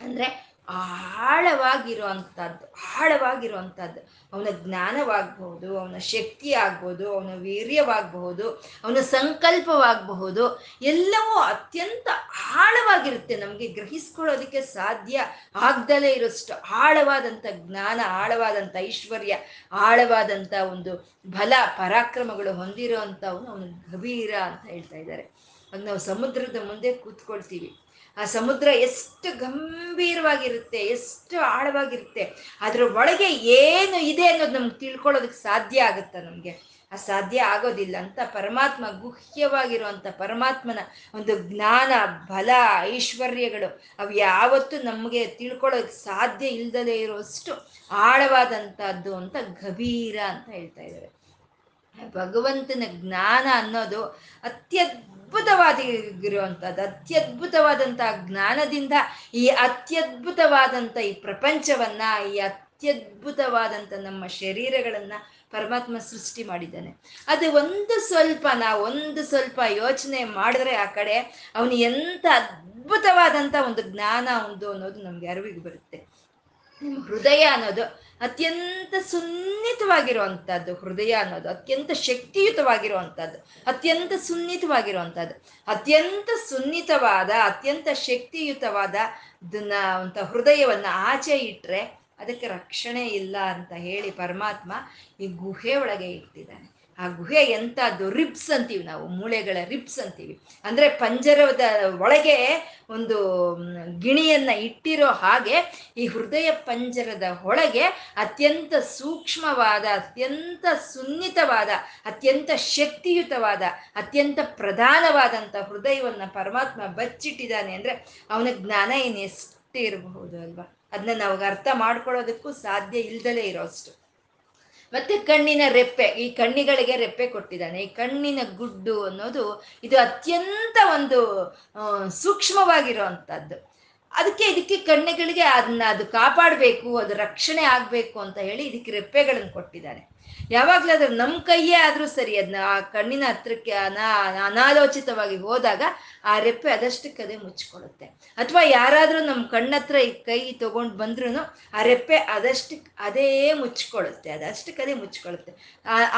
ಅಂದ್ರೆ ಆಳವಾಗಿರುವಂಥದ್ದು ಆಳವಾಗಿರುವಂಥದ್ದು ಅವನ ಜ್ಞಾನವಾಗಬಹುದು, ಅವನ ಶಕ್ತಿ ಆಗ್ಬೋದು ಅವನ ವೀರ್ಯವಾಗಬಹುದು, ಅವನ ಸಂಕಲ್ಪವಾಗಬಹುದು, ಎಲ್ಲವೂ ಅತ್ಯಂತ ಆಳವಾಗಿರುತ್ತೆ. ನಮಗೆ ಗ್ರಹಿಸ್ಕೊಳ್ಳೋದಕ್ಕೆ ಸಾಧ್ಯ ಆಗ್ದಲೇ ಇರೋಷ್ಟು ಆಳವಾದಂಥ ಜ್ಞಾನ, ಆಳವಾದಂಥ ಐಶ್ವರ್ಯ, ಆಳವಾದಂಥ ಒಂದು ಬಲ, ಪರಾಕ್ರಮಗಳು ಹೊಂದಿರೋ ಅವನು ಗಭೀರ ಅಂತ ಹೇಳ್ತಾ ಇದ್ದಾರೆ. ಅದು ನಾವು ಸಮುದ್ರದ ಮುಂದೆ ಕೂತ್ಕೊಳ್ತೀವಿ. ಆ ಸಮುದ್ರ ಎಷ್ಟು ಗಂಭೀರವಾಗಿರುತ್ತೆ, ಎಷ್ಟು ಆಳವಾಗಿರುತ್ತೆ, ಅದ್ರ ಒಳಗೆ ಏನು ಇದೆ ಅನ್ನೋದು ನಮ್ಗೆ ತಿಳ್ಕೊಳ್ಳೋದಕ್ಕೆ ಸಾಧ್ಯ ಆಗುತ್ತಾ ನಮಗೆ? ಆ ಸಾಧ್ಯ ಆಗೋದಿಲ್ಲ. ಅಂತ ಪರಮಾತ್ಮ ಗುಹ್ಯವಾಗಿರುವಂಥ ಪರಮಾತ್ಮನ ಒಂದು ಜ್ಞಾನ, ಬಲ, ಐಶ್ವರ್ಯಗಳು ಅವು ಯಾವತ್ತೂ ನಮಗೆ ತಿಳ್ಕೊಳ್ಳೋಕೆ ಸಾಧ್ಯ ಇಲ್ದಲೇ ಇರುವಷ್ಟು ಆಳವಾದಂಥದ್ದು ಅಂತ ಗಭೀರ ಅಂತ ಹೇಳ್ತಾ ಇದ್ದಾರೆ. ಭಗವಂತನ ಜ್ಞಾನ ಅನ್ನೋದು ಅತ್ಯದ್ಭುತವಾಗಿರುವಂಥದ್ದು ಅತ್ಯದ್ಭುತವಾದಂಥ ಜ್ಞಾನದಿಂದ ಈ ಅತ್ಯದ್ಭುತವಾದಂಥ ಈ ಪ್ರಪಂಚವನ್ನ, ಈ ಅತ್ಯದ್ಭುತವಾದಂಥ ನಮ್ಮ ಶರೀರಗಳನ್ನ ಪರಮಾತ್ಮ ಸೃಷ್ಟಿ ಮಾಡಿದ್ದಾನೆ. ಅದು ಒಂದು ಸ್ವಲ್ಪ, ನಾವು ಒಂದು ಸ್ವಲ್ಪ ಯೋಚನೆ ಮಾಡಿದ್ರೆ ಆ ಕಡೆ ಅವನು ಎಂಥ ಅದ್ಭುತವಾದಂಥ ಒಂದು ಜ್ಞಾನ ಒಂದು ಅನ್ನೋದು ನಮಗೆ ಅರಿವಿಗೆ ಬರುತ್ತೆ. ಹೃದಯ ಅನ್ನೋದು ಅತ್ಯಂತ ಸುನ್ನಿತವಾಗಿರುವಂಥದ್ದು ಹೃದಯ ಅನ್ನೋದು ಅತ್ಯಂತ ಶಕ್ತಿಯುತವಾಗಿರುವಂಥದ್ದು ಅತ್ಯಂತ ಸುನ್ನಿತವಾಗಿರುವಂಥದ್ದು ಅತ್ಯಂತ ಸುನ್ನಿತವಾದ, ಅತ್ಯಂತ ಶಕ್ತಿಯುತವಾದ ಅಂತ ಹೃದಯವನ್ನು ಆಚೆ ಇಟ್ಟರೆ ಅದಕ್ಕೆ ರಕ್ಷಣೆ ಇಲ್ಲ ಅಂತ ಹೇಳಿ ಪರಮಾತ್ಮ ಈ ಗುಹೆ ಒಳಗೆ ಇಟ್ಟಿದ್ದಾನೆ. ಆ ಗುಹೆ ಎಂಥದ್ದು ರಿಬ್ಸ್ ಅಂತೀವಿ ನಾವು, ಮೂಳೆಗಳ ರಿಬ್ಸ್ ಅಂತೀವಿ. ಅಂದ್ರೆ ಪಂಜರದ ಒಳಗೆ ಒಂದು ಗಿಣಿಯನ್ನು ಇಟ್ಟಿರೋ ಹಾಗೆ ಈ ಹೃದಯ ಪಂಜರದ ಒಳಗೆ ಅತ್ಯಂತ ಸೂಕ್ಷ್ಮವಾದ, ಅತ್ಯಂತ ಸುನ್ನಿತವಾದ, ಅತ್ಯಂತ ಶಕ್ತಿಯುತವಾದ, ಅತ್ಯಂತ ಪ್ರಧಾನವಾದಂಥ ಹೃದಯವನ್ನ ಪರಮಾತ್ಮ ಬಚ್ಚಿಟ್ಟಿದ್ದಾನೆ ಅಂದ್ರೆ ಅವನ ಜ್ಞಾನ ಇನ್ನೆಷ್ಟೇ ಇರಬಹುದು ಅಲ್ವಾ? ಅದನ್ನ ನಾವು ಅರ್ಥ ಮಾಡ್ಕೊಳ್ಳೋದಕ್ಕೂ ಸಾಧ್ಯ ಇಲ್ದಲೇ ಇರೋಷ್ಟು ಮತ್ತೆ ಕಣ್ಣಿನ ರೆಪ್ಪೆ, ಈ ಕಣ್ಣಿಗಳಿಗೆ ರೆಪ್ಪೆ ಕೊಟ್ಟಿದ್ದಾನೆ. ಈ ಕಣ್ಣಿನ ಗುಡ್ಡು ಅನ್ನೋದು ಇದು ಅತ್ಯಂತ ಒಂದು ಸೂಕ್ಷ್ಮವಾಗಿರುವಂಥದ್ದು ಅದಕ್ಕೆ ಇದಕ್ಕೆ ಕಣ್ಣುಗಳಿಗೆ ಅದನ್ನ ಅದು ಕಾಪಾಡಬೇಕು, ಅದು ರಕ್ಷಣೆ ಆಗಬೇಕು ಅಂತ ಹೇಳಿ ಇದಕ್ಕೆ ರೆಪ್ಪೆಗಳನ್ನು ಕೊಟ್ಟಿದ್ದಾನೆ. ಯಾವಾಗ್ಲಾದ್ರೂ ನಮ್ಮ ಕೈಯೇ ಆದರೂ ಸರಿ ಅದನ್ನ ಆ ಕಣ್ಣಿನ ಹತ್ರಕ್ಕೆ ಅನಾ, ಅನಾಲೋಚಿತವಾಗಿ ಹೋದಾಗ ಆ ರೆಪ್ಪೆ ಅದಷ್ಟಕ್ಕೆ ಅದೇ ಮುಚ್ಕೊಳ್ಳುತ್ತೆ ಅಥವಾ ಯಾರಾದರೂ ನಮ್ಮ ಕಣ್ಣತ್ರ ಈ ಕೈ ತೊಗೊಂಡು ಬಂದ್ರೂ ಆ ರೆಪ್ಪೆ ಅದಷ್ಟಕ್ಕೆ ಅದೇ ಮುಚ್ಕೊಳ್ಳುತ್ತೆ ಅದಷ್ಟಕ್ಕೆ ಅದೇ ಮುಚ್ಕೊಳ್ಳುತ್ತೆ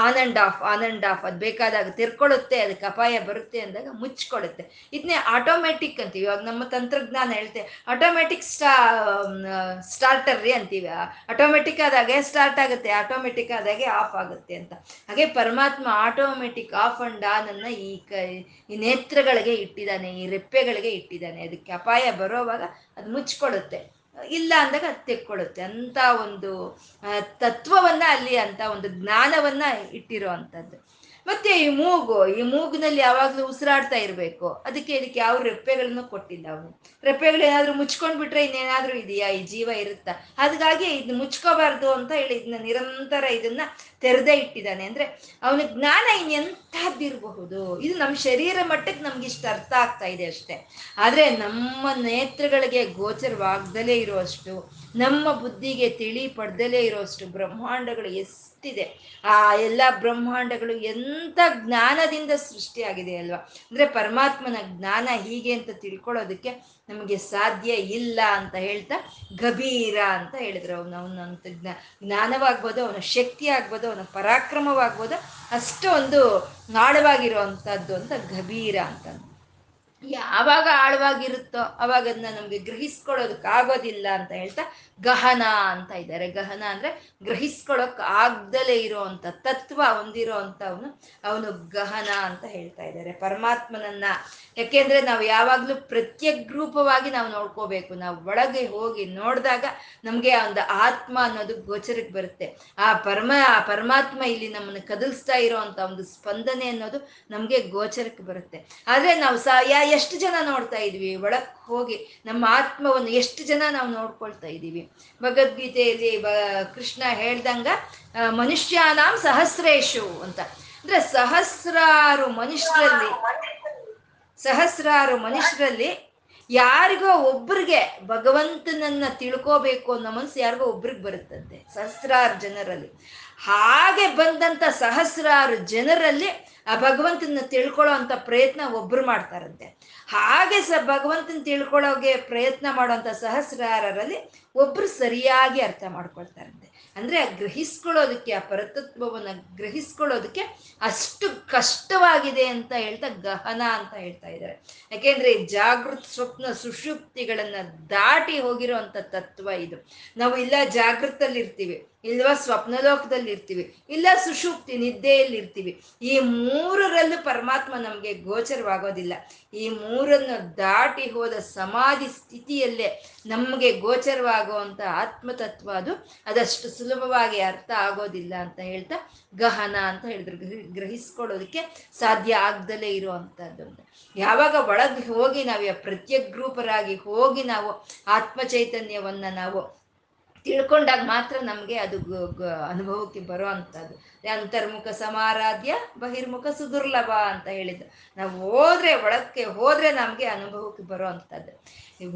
on and off on and off ಅದು ಬೇಕಾದಾಗ ತಿರ್ಕೊಳ್ಳುತ್ತೆ, ಅದಕ್ಕೆ ಅಪಾಯ ಬರುತ್ತೆ ಅಂದಾಗ ಮುಚ್ಕೊಳ್ಳುತ್ತೆ ಇದನ್ನೇ ಆಟೋಮೆಟಿಕ್ ಅಂತೀವಿ, ಇವಾಗ ನಮ್ಮ ತಂತ್ರಜ್ಞಾನ ಹೇಳ್ತೆ ಆಟೋಮೆಟಿಕ್ ಸ್ಟಾ ಸ್ಟಾರ್ಟರ್ ರೀ ಅಂತೀವಿ. ಆಟೋಮೆಟಿಕ್ ಆದಾಗೆ ಸ್ಟಾರ್ಟ್ ಆಗುತ್ತೆ ಆಟೋಮೆಟಿಕ್ ಆದಾಗೆ ಆಫ್ ಆಗುತ್ತೆ ಅಂತ. ಹಾಗೆ ಪರಮಾತ್ಮ ಆಟೋಮೆಟಿಕ್ ಆಫ್ ಅಂಡ್ ಆನ್ ಅನ್ನ ಈ ಕೈ, ಈ ನೇತ್ರಗಳಿಗೆ ಇಟ್ಟಿದ್ದಾನೆ, ಈ ರೆಪ್ಪೆಗಳಿಗೆ ಇಟ್ಟಿದ್ದಾನೆ. ಅದಕ್ಕೆ ಅಪಾಯ ಬರೋವಾಗ ಅದು ಮುಚ್ಕೊಳ್ಳುತ್ತೆ. ಇಲ್ಲ ಅಂದಾಗ ಅದು ತೆಕ್ಕೊಳ್ಳುತ್ತೆ. ಅಂತ ಒಂದು ತತ್ವವನ್ನ ಅಲ್ಲಿ ಅಂತ ಒಂದು ಜ್ಞಾನವನ್ನ ಇಟ್ಟಿರೋ ಅಂಥದ್ದು. ಮತ್ತೆ ಈ ಮೂಗು, ಈ ಮೂಗಿನಲ್ಲಿ ಯಾವಾಗಲೂ ಉಸಿರಾಡ್ತಾ ಇರಬೇಕು. ಅದಕ್ಕೆ ಇದಕ್ಕೆ ಯಾವ ರೆಪ್ಪೆಗಳನ್ನು ಕೊಟ್ಟಿಲ್ಲ ಅವನು. ರೆಪ್ಪೆಗಳು ಏನಾದರೂ ಮುಚ್ಕೊಂಡ್ ಬಿಟ್ರೆ ಇನ್ನೇನಾದ್ರೂ ಇದೆಯಾ? ಈ ಜೀವ ಇರುತ್ತಾ? ಹಾಗಾಗಿ ಇದ್ ಮುಚ್ಕೋಬಾರ್ದು ಅಂತ ಹೇಳಿ ಇದನ್ನ ನಿರಂತರ ಇದನ್ನ ತೆರೆದೇ ಇಟ್ಟಿದ್ದಾನೆ. ಅಂದ್ರೆ ಅವನ ಜ್ಞಾನ ಇನ್ನೆಂತಹದ್ದಿರಬಹುದು ಇದು ನಮ್ಮ ಶರೀರ ಮಟ್ಟಕ್ಕೆ ನಮ್ಗೆ ಇಷ್ಟ ಅರ್ಥ ಆಗ್ತಾ ಇದೆ ಅಷ್ಟೇ. ಆದ್ರೆ ನಮ್ಮ ನೇತ್ರಗಳಿಗೆ ಗೋಚರವಾಗ್ದಲೇ ಇರುವಷ್ಟು ನಮ್ಮ ಬುದ್ಧಿಗೆ ತಿಳಿ ಪಡ್ದಲೇ ಇರೋಷ್ಟು ಬ್ರಹ್ಮಾಂಡಗಳು ಎಷ್ಟಿದೆ. ಆ ಎಲ್ಲ ಬ್ರಹ್ಮಾಂಡಗಳು ಎಂಥ ಜ್ಞಾನದಿಂದ ಸೃಷ್ಟಿಯಾಗಿದೆ ಅಲ್ವಾ? ಅಂದರೆ ಪರಮಾತ್ಮನ ಜ್ಞಾನ ಹೀಗೆ ಅಂತ ತಿಳ್ಕೊಳ್ಳೋದಕ್ಕೆ ನಮಗೆ ಸಾಧ್ಯ ಇಲ್ಲ ಅಂತ ಹೇಳ್ತಾ ಗಭೀರ ಅಂತ ಹೇಳಿದ್ರು ಅವನು. ಅವನಂತ ಜ್ಞಾ, ಜ್ಞಾನವಾಗ್ಬೋದು, ಅವನ ಶಕ್ತಿ ಆಗ್ಬೋದು ಅವನ ಪರಾಕ್ರಮವಾಗ್ಬೋದು ಅಷ್ಟು ಒಂದು ಆಳವಾಗಿರುವಂಥದ್ದು ಅಂತ ಗಭೀರ ಅಂತ ಯಾವಾಗ ಆಳವಾಗಿರುತ್ತೋ ಅವಾಗ ಅದನ್ನ ನಮ್ಗೆ ಗ್ರಹಿಸ್ಕೊಳ್ಳೋದಕ್ಕೆ ಆಗೋದಿಲ್ಲ ಅಂತ ಹೇಳ್ತಾ ಗಹನ ಅಂತ ಇದ್ದಾರೆ. ಗಹನ ಅಂದ್ರೆ ಗ್ರಹಿಸ್ಕೊಳಕ್ ಆಗ್ದಲೇ ಇರೋವಂಥ ತತ್ವ ಹೊಂದಿರೋ ಅವನು ಅವನು ಗಹನ ಅಂತ ಹೇಳ್ತಾ ಇದ್ದಾರೆ. ಪರಮಾತ್ಮನನ್ನ ಯಾಕೆಂದ್ರೆ ನಾವು ಯಾವಾಗ್ಲೂ ಪ್ರತ್ಯಗ್ರೂಪವಾಗಿ ನಾವು ನೋಡ್ಕೋಬೇಕು. ನಾವು ಒಳಗೆ ಹೋಗಿ ನೋಡಿದಾಗ ನಮ್ಗೆ ಒಂದು ಆತ್ಮ ಅನ್ನೋದು ಗೋಚರಕ್ಕೆ ಬರುತ್ತೆ. ಆ ಪರಮ, ಆ ಪರಮಾತ್ಮ ಇಲ್ಲಿ ನಮ್ಮನ್ನ ಕದಲ್ಸ್ತಾ ಇರೋವಂಥ ಒಂದು ಸ್ಪಂದನೆ ಅನ್ನೋದು ನಮ್ಗೆ ಗೋಚರಕ್ಕೆ ಬರುತ್ತೆ. ಆದ್ರೆ ನಾವು ಸ ಎಷ್ಟು ಜನ ನೋಡ್ತಾ ಇದ್ವಿ? ಒಳಕ್ ಹೋಗಿ ನಮ್ಮ ಆತ್ಮವನ್ನು ಎಷ್ಟು ಜನ ನಾವು ನೋಡ್ಕೊಳ್ತಾ ಇದ್ದೀವಿ? ಭಗವದ್ಗೀತೆಯಲ್ಲಿ ಬ, ಕೃಷ್ಣ ಹೇಳ್ದಂಗ ಮನುಷ್ಯಾನಾಂ ಸಹಸ್ರೇಶು ಅಂತ. ಅಂದ್ರೆ ಸಹಸ್ರಾರು ಮನುಷ್ಯರಲ್ಲಿ ಸಹಸ್ರಾರು ಮನುಷ್ಯರಲ್ಲಿ ಯಾರಿಗೋ ಒಬ್ರಿಗೆ ಭಗವಂತನನ್ನ ತಿಳ್ಕೋಬೇಕು ಅನ್ನೋ ಮನಸ್ಸು ಯಾರಿಗೋ ಒಬ್ರಿಗೆ ಬರುತ್ತಂತೆ, ಸಹಸ್ರಾರು ಜನರಲ್ಲಿ. ಹಾಗೆ ಬಂದಂತ ಸಹಸ್ರಾರು ಜನರಲ್ಲಿ ಆ ಭಗವಂತನ ತಿಳ್ಕೊಳ್ಳೋ ಅಂತ ಪ್ರಯತ್ನ ಒಬ್ರು ಮಾಡ್ತಾರಂತೆ. ಹಾಗೆ ಸ ಭಗವಂತನ ತಿಳ್ಕೊಳ್ಳೋಗೆ ಪ್ರಯತ್ನ ಮಾಡುವಂತ ಸಹಸ್ರಾರರಲ್ಲಿ ಒಬ್ರು ಸರಿಯಾಗಿ ಅರ್ಥ ಮಾಡ್ಕೊಳ್ತಾರಂತೆ. ಅಂದ್ರೆ ಆ ಗ್ರಹಿಸ್ಕೊಳ್ಳೋದಕ್ಕೆ, ಆ ಪರತತ್ವವನ್ನ ಗ್ರಹಿಸ್ಕೊಳ್ಳೋದಕ್ಕೆ ಅಷ್ಟು ಕಷ್ಟವಾಗಿದೆ ಅಂತ ಹೇಳ್ತಾ ಗಹನ ಅಂತ ಹೇಳ್ತಾ ಇದ್ದಾರೆ. ಯಾಕೆಂದ್ರೆ ಜಾಗೃತ್ ಸ್ವಪ್ನ ಸುಷುಪ್ತಿಗಳನ್ನ ದಾಟಿ ಹೋಗಿರೋ ತತ್ವ ಇದು. ನಾವು ಇಲ್ಲ ಜಾಗೃತಲ್ಲಿ ಇರ್ತೀವಿ ಇಲ್ವಾ? ಸ್ವಪ್ನಲೋಕದಲ್ಲಿ ಇರ್ತೀವಿ ಇಲ್ಲ, ಸುಷುಪ್ತಿ ನಿದ್ದೆಯಲ್ಲಿ ಇರ್ತೀವಿ ಈ ಮೂರರಲ್ಲೂ ಪರಮಾತ್ಮ ನಮಗೆ ಗೋಚರವಾಗೋದಿಲ್ಲ. ಈ ಮೂರನ್ನು ದಾಟಿ ಹೋದ ಸಮಾಧಿ ಸ್ಥಿತಿಯಲ್ಲೇ ನಮಗೆ ಗೋಚರವಾಗುವಂಥ ಆತ್ಮತತ್ವ ಅದು. ಅದಷ್ಟು ಸುಲಭವಾಗಿ ಅರ್ಥ ಆಗೋದಿಲ್ಲ ಅಂತ ಹೇಳ್ತಾ ಗಹನ ಅಂತ ಹೇಳಿದ್ರು. ಗ್ರಹಿ, ಗ್ರಹಿಸ್ಕೊಳ್ಳೋದಕ್ಕೆ ಸಾಧ್ಯ ಆಗ್ದಲೇ ಇರುವಂಥದ್ದು. ಅಂತ ಯಾವಾಗ ಒಳಗೆ ಹೋಗಿ ನಾವು ಪ್ರತ್ಯಗ್ರೂಪರಾಗಿ ಹೋಗಿ ನಾವು ಆತ್ಮ ಚೈತನ್ಯವನ್ನ ನಾವು ತಿಳ್ಕೊಂಡಾಗ ಮಾತ್ರ ನಮಗೆ ಅದು ಅನುಭವಕ್ಕೆ ಬರೋ ಅಂಥದ್ದು. ಅಂತರ್ಮುಖ ಸಮಾರಾಧ್ಯ, ಬಹಿರ್ಮುಖ ಸುದುರ್ಲಭ ಅಂತ ಹೇಳಿದ್ದು ನಾವು ಹೋದ್ರೆ, ಒಳಕ್ಕೆ ಹೋದ್ರೆ ನಮಗೆ ಅನುಭವಕ್ಕೆ ಬರೋ ಅಂಥದ್ದು.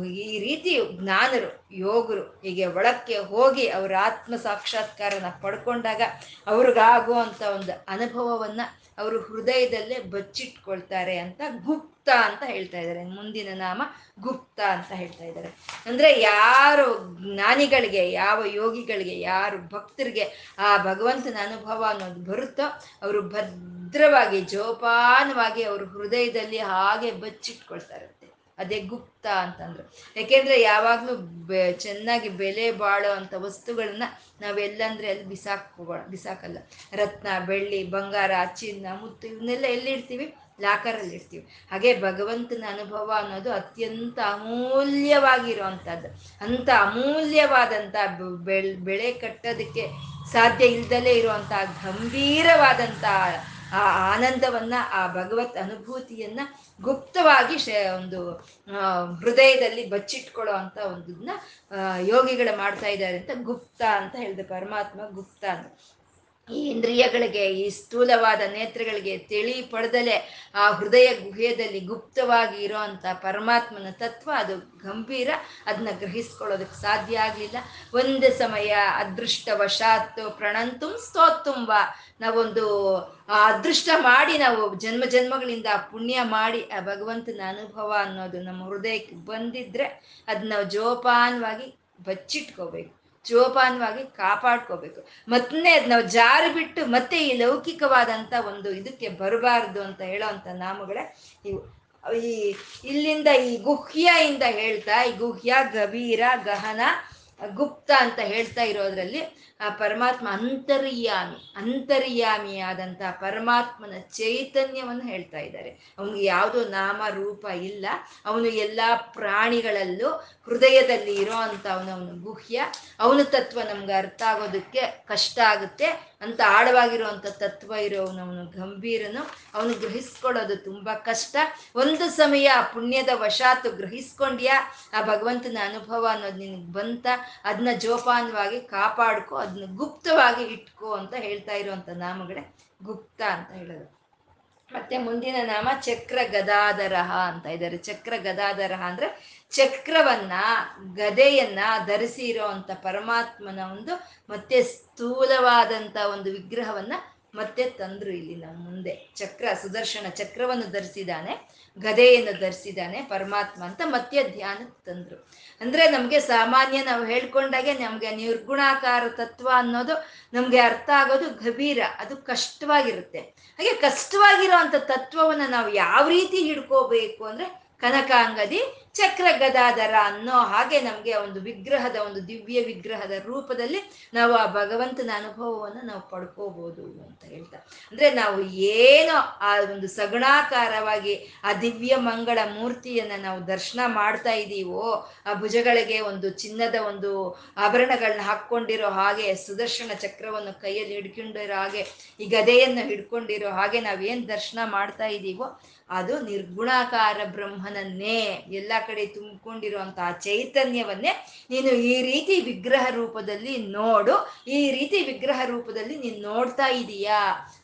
ಈ ರೀತಿ ಜ್ಞಾನರು, ಯೋಗರು ಹೀಗೆ ಒಳಕ್ಕೆ ಹೋಗಿ ಅವರ ಆತ್ಮ ಸಾಕ್ಷಾತ್ಕಾರನ ಪಡ್ಕೊಂಡಾಗ ಅವ್ರಿಗಾಗುವಂಥ ಒಂದು ಅನುಭವವನ್ನ ಅವರು ಹೃದಯದಲ್ಲೇ ಬಚ್ಚಿಟ್ಕೊಳ್ತಾರೆ ಅಂತ ಗುಪ್ತ ಅಂತ ಹೇಳ್ತಾ ಇದ್ದಾರೆ. ಮುಂದಿನ ನಾಮ ಗುಪ್ತ ಅಂತ ಹೇಳ್ತಾ ಇದ್ದಾರೆ. ಅಂದ್ರೆ ಯಾರು ಜ್ಞಾನಿಗಳಿಗೆ, ಯಾವ ಯೋಗಿಗಳಿಗೆ, ಯಾರು ಭಕ್ತರಿಗೆ ಆ ಭಗವಂತನ ಅನುಭವ ಅನ್ನೋದು ಬರುತ್ತೋ ಅವರು ಭದ್ರವಾಗಿ ಜೋಪಾನವಾಗಿ ಅವರು ಹೃದಯದಲ್ಲಿ ಹಾಗೆ ಬಚ್ಚಿಟ್ಕೊಳ್ತಾರಂತೆ. ಅದೇ ಗುಪ್ತ ಅಂತಂದ್ರು. ಯಾಕೆಂದ್ರೆ ಯಾವಾಗ್ಲೂ ಬೆ, ಚೆನ್ನಾಗಿ ಬೆಲೆ ಬಾಳೋ ಅಂತ ವಸ್ತುಗಳನ್ನ ನಾವೆಲ್ಲಂದ್ರೆ ಅಲ್ಲಿ ಬಿಸಾಕೋ ಬಿಸಾಕಲ್ಲ. ರತ್ನ, ಬೆಳ್ಳಿ, ಬಂಗಾರ, ಚಿನ್ನ, ಮುತ್ತು ಇವನ್ನೆಲ್ಲ ಎಲ್ಲಿಡ್ತೀವಿ? ಲಾಕರಲ್ಲಿ ಇರ್ತೀವಿ ಹಾಗೆ ಭಗವಂತನ ಅನುಭವ ಅನ್ನೋದು ಅತ್ಯಂತ ಅಮೂಲ್ಯವಾಗಿರುವಂಥದ್ದು ಅಂತ ಅಮೂಲ್ಯವಾದಂಥ ಬೆಳ್, ಬೆಳೆ ಕಟ್ಟೋದಕ್ಕೆ ಸಾಧ್ಯ ಇಲ್ದಲೇ ಇರುವಂತಹ ಗಂಭೀರವಾದಂಥ ಆ ಆನಂದವನ್ನ, ಆ ಭಗವತ್ ಅನುಭೂತಿಯನ್ನ ಗುಪ್ತವಾಗಿ ಒಂದು ಹೃದಯದಲ್ಲಿ ಬಚ್ಚಿಟ್ಕೊಳ್ಳೋ ಅಂತ ಒಂದನ್ನ ಯೋಗಿಗಳು ಮಾಡ್ತಾ ಇದ್ದಾರೆ ಅಂತ ಗುಪ್ತ ಅಂತ ಹೇಳಿದೆ, ಪರಮಾತ್ಮ ಗುಪ್ತ ಅಂತ. ಈ ಇಂದ್ರಿಯಗಳಿಗೆ, ಈ ಸ್ಥೂಲವಾದ ನೇತ್ರಗಳಿಗೆ ತಿಳಿ ಪಡೆದಲೆ ಆ ಹೃದಯ ಗುಹೆಯಲ್ಲಿ ಗುಪ್ತವಾಗಿ ಇರೋವಂಥ ಪರಮಾತ್ಮನ ತತ್ವ, ಅದು ಗಂಭೀರ. ಅದನ್ನ ಗ್ರಹಿಸ್ಕೊಳ್ಳೋದಕ್ಕೆ ಸಾಧ್ಯ ಆಗಲಿಲ್ಲ. ಒಂದು ಸಮಯ ಅದೃಷ್ಟವಶಾತ್ ಪ್ರಣಂತುಂ ಸ್ತೋತ್ತುಂಬ ನಾವೊಂದು ಅದೃಷ್ಟ ಮಾಡಿ ನಾವು ಜನ್ಮ ಜನ್ಮಗಳಿಂದ ಪುಣ್ಯ ಮಾಡಿ ಆ ಭಗವಂತನ ಅನುಭವ ಅನ್ನೋದು ನಮ್ಮ ಹೃದಯಕ್ಕೆ ಬಂದಿದ್ರೆ ಅದನ್ನ ನಾವು ಜೋಪಾನವಾಗಿ ಬಚ್ಚಿಟ್ಕೋಬೇಕು. ಜೋಪಾನವಾಗಿ ಕಾಪಾಡ್ಕೋಬೇಕು. ಮತ್ತೆ ಅದು ನಾವು ಜಾರಿ ಬಿಟ್ಟು ಮತ್ತೆ ಈ ಲೌಕಿಕವಾದಂತ ಒಂದು ಇದಕ್ಕೆ ಬರಬಾರ್ದು ಅಂತ ಹೇಳೋವಂಥ ನಾಮಗಳೇ ಇವು. ಈ ಇಲ್ಲಿಂದ ಈ ಗುಹ್ಯ ಇಂದ ಹೇಳ್ತಾ, ಈ ಗುಹ್ಯ ಗಭೀರ ಗಹನ ಗುಪ್ತ ಅಂತ ಹೇಳ್ತಾ ಇರೋದ್ರಲ್ಲಿ, ಆ ಪರಮಾತ್ಮ ಅಂತರ್ಯಾಮಿ ಅಂತರ್ಯಾಮಿಯಾದಂಥ ಪರಮಾತ್ಮನ ಚೈತನ್ಯವನ್ನು ಹೇಳ್ತಾ ಇದ್ದಾರೆ. ಅವನಿಗೆ ಯಾವುದೋ ನಾಮ, ರೂಪ ಇಲ್ಲ. ಅವನು ಎಲ್ಲ ಪ್ರಾಣಿಗಳಲ್ಲೂ ಹೃದಯದಲ್ಲಿ ಇರೋ ಅಂತ ಅವನವನು ಗುಹ್ಯ. ಅವನ ತತ್ವ ನಮ್ಗೆ ಅರ್ಥ ಆಗೋದಕ್ಕೆ ಕಷ್ಟ ಆಗುತ್ತೆ. ಅಂತ ಆಳವಾಗಿರುವಂಥ ತತ್ವ ಇರೋವನವನು ಗಂಭೀರನು. ಅವನು ಗ್ರಹಿಸ್ಕೊಳ್ಳೋದು ತುಂಬಾ ಕಷ್ಟ. ಒಂದು ಸಮಯ ಪುಣ್ಯದ ವಶಾತು ಗ್ರಹಿಸ್ಕೊಂಡ್ಯಾ? ಆ ಭಗವಂತನ ಅನುಭವ ಅನ್ನೋದು ನಿನಗೆ ಬಂತ? ಅದನ್ನ ಜೋಪಾನವಾಗಿ ಕಾಪಾಡ್ಕೊ ಅದನ್ನ ಗುಪ್ತವಾಗಿ ಇಟ್ಕೋ ಅಂತ ಹೇಳ್ತಾ ಇರುವಂತ ನಾಮಗಳೇ ಗುಪ್ತ ಅಂತ ಹೇಳೋದು. ಮತ್ತೆ ಮುಂದಿನ ನಾಮ ಚಕ್ರ ಗದಾಧರಹ ಅಂತ ಇದ್ದಾರೆ. ಚಕ್ರ ಗದಾಧರಹ ಅಂದ್ರೆ ಚಕ್ರವನ್ನ, ಗದೆಯನ್ನ ಧರಿಸಿ ಇರೋವಂಥ ಪರಮಾತ್ಮನ ಒಂದು ಮತ್ತೆ ಸ್ಥೂಲವಾದಂತ ಒಂದು ವಿಗ್ರಹವನ್ನ ಮತ್ತೆ ತಂದ್ರು ಇಲ್ಲಿ ನಮ್ಮ ಮುಂದೆ. ಚಕ್ರ ಸುದರ್ಶನ ಚಕ್ರವನ್ನು ಧರಿಸಿದಾನೆ ಗದೆಯನ್ನು ಧರಿಸಿದ್ದಾನೆ ಪರಮಾತ್ಮ ಅಂತ ಮತ್ತೆ ಧ್ಯಾನ ತಂದ್ರು. ಅಂದ್ರೆ ನಮಗೆ ಸಾಮಾನ್ಯ ನಾವು ಹೇಳ್ಕೊಂಡಾಗೆ ನಮಗೆ ನಿರ್ಗುಣಾಕಾರ ತತ್ವ ಅನ್ನೋದು ನಮಗೆ ಅರ್ಥ ಆಗೋದು ಗಭೀರ, ಅದು ಕಷ್ಟವಾಗಿರುತ್ತೆ. ಹಾಗೆ ಕಷ್ಟವಾಗಿರೋ ಅಂತ ತತ್ವವನ್ನು ನಾವು ಯಾವ ರೀತಿ ಹಿಡ್ಕೋಬೇಕು ಅಂದ್ರೆ ಕನಕಾಂಗದಿ ಚಕ್ರ ಗದಾಧರ ಅನ್ನೋ ಹಾಗೆ ನಮಗೆ ಒಂದು ವಿಗ್ರಹದ, ಒಂದು ದಿವ್ಯ ವಿಗ್ರಹದ ರೂಪದಲ್ಲಿ ನಾವು ಆ ಭಗವಂತನ ಅನುಭವವನ್ನು ನಾವು ಪಡ್ಕೋಬಹುದು ಅಂತ ಹೇಳ್ತಾ ಅಂದ್ರೆ ನಾವು ಏನೋ ಆ ಒಂದು ಸಗುಣಾಕಾರವಾಗಿ ಆ ದಿವ್ಯ ಮಂಗಳ ಮೂರ್ತಿಯನ್ನ ನಾವು ದರ್ಶನ ಮಾಡ್ತಾ ಇದ್ದೀವೋ ಆ ಭುಜಗಳಿಗೆ ಒಂದು ಚಿನ್ನದ ಒಂದು ಆಭರಣಗಳನ್ನ ಹಾಕ್ಕೊಂಡಿರೋ ಹಾಗೆ, ಸುದರ್ಶನ ಚಕ್ರವನ್ನು ಕೈಯಲ್ಲಿ ಹಿಡ್ಕೊಂಡಿರೋ ಹಾಗೆ, ಈ ಗದೆಯನ್ನು ಹಿಡ್ಕೊಂಡಿರೋ ಹಾಗೆ ನಾವೇನ್ ದರ್ಶನ ಮಾಡ್ತಾ ಇದ್ದೀವೋ ಅದು ನಿರ್ಗುಣಾಕಾರ ಬ್ರಹ್ಮನನ್ನೇ. ಎಲ್ಲ ಕಡೆ ತುಂಬಿಕೊಂಡಿರುವಂತಹ ಚೈತನ್ಯವನ್ನೇ ನೀನು ಈ ರೀತಿ ವಿಗ್ರಹ ರೂಪದಲ್ಲಿ ನೋಡು, ಈ ರೀತಿ ವಿಗ್ರಹ ರೂಪದಲ್ಲಿ ನೀನು ನೋಡ್ತಾ ಇದೀಯಾ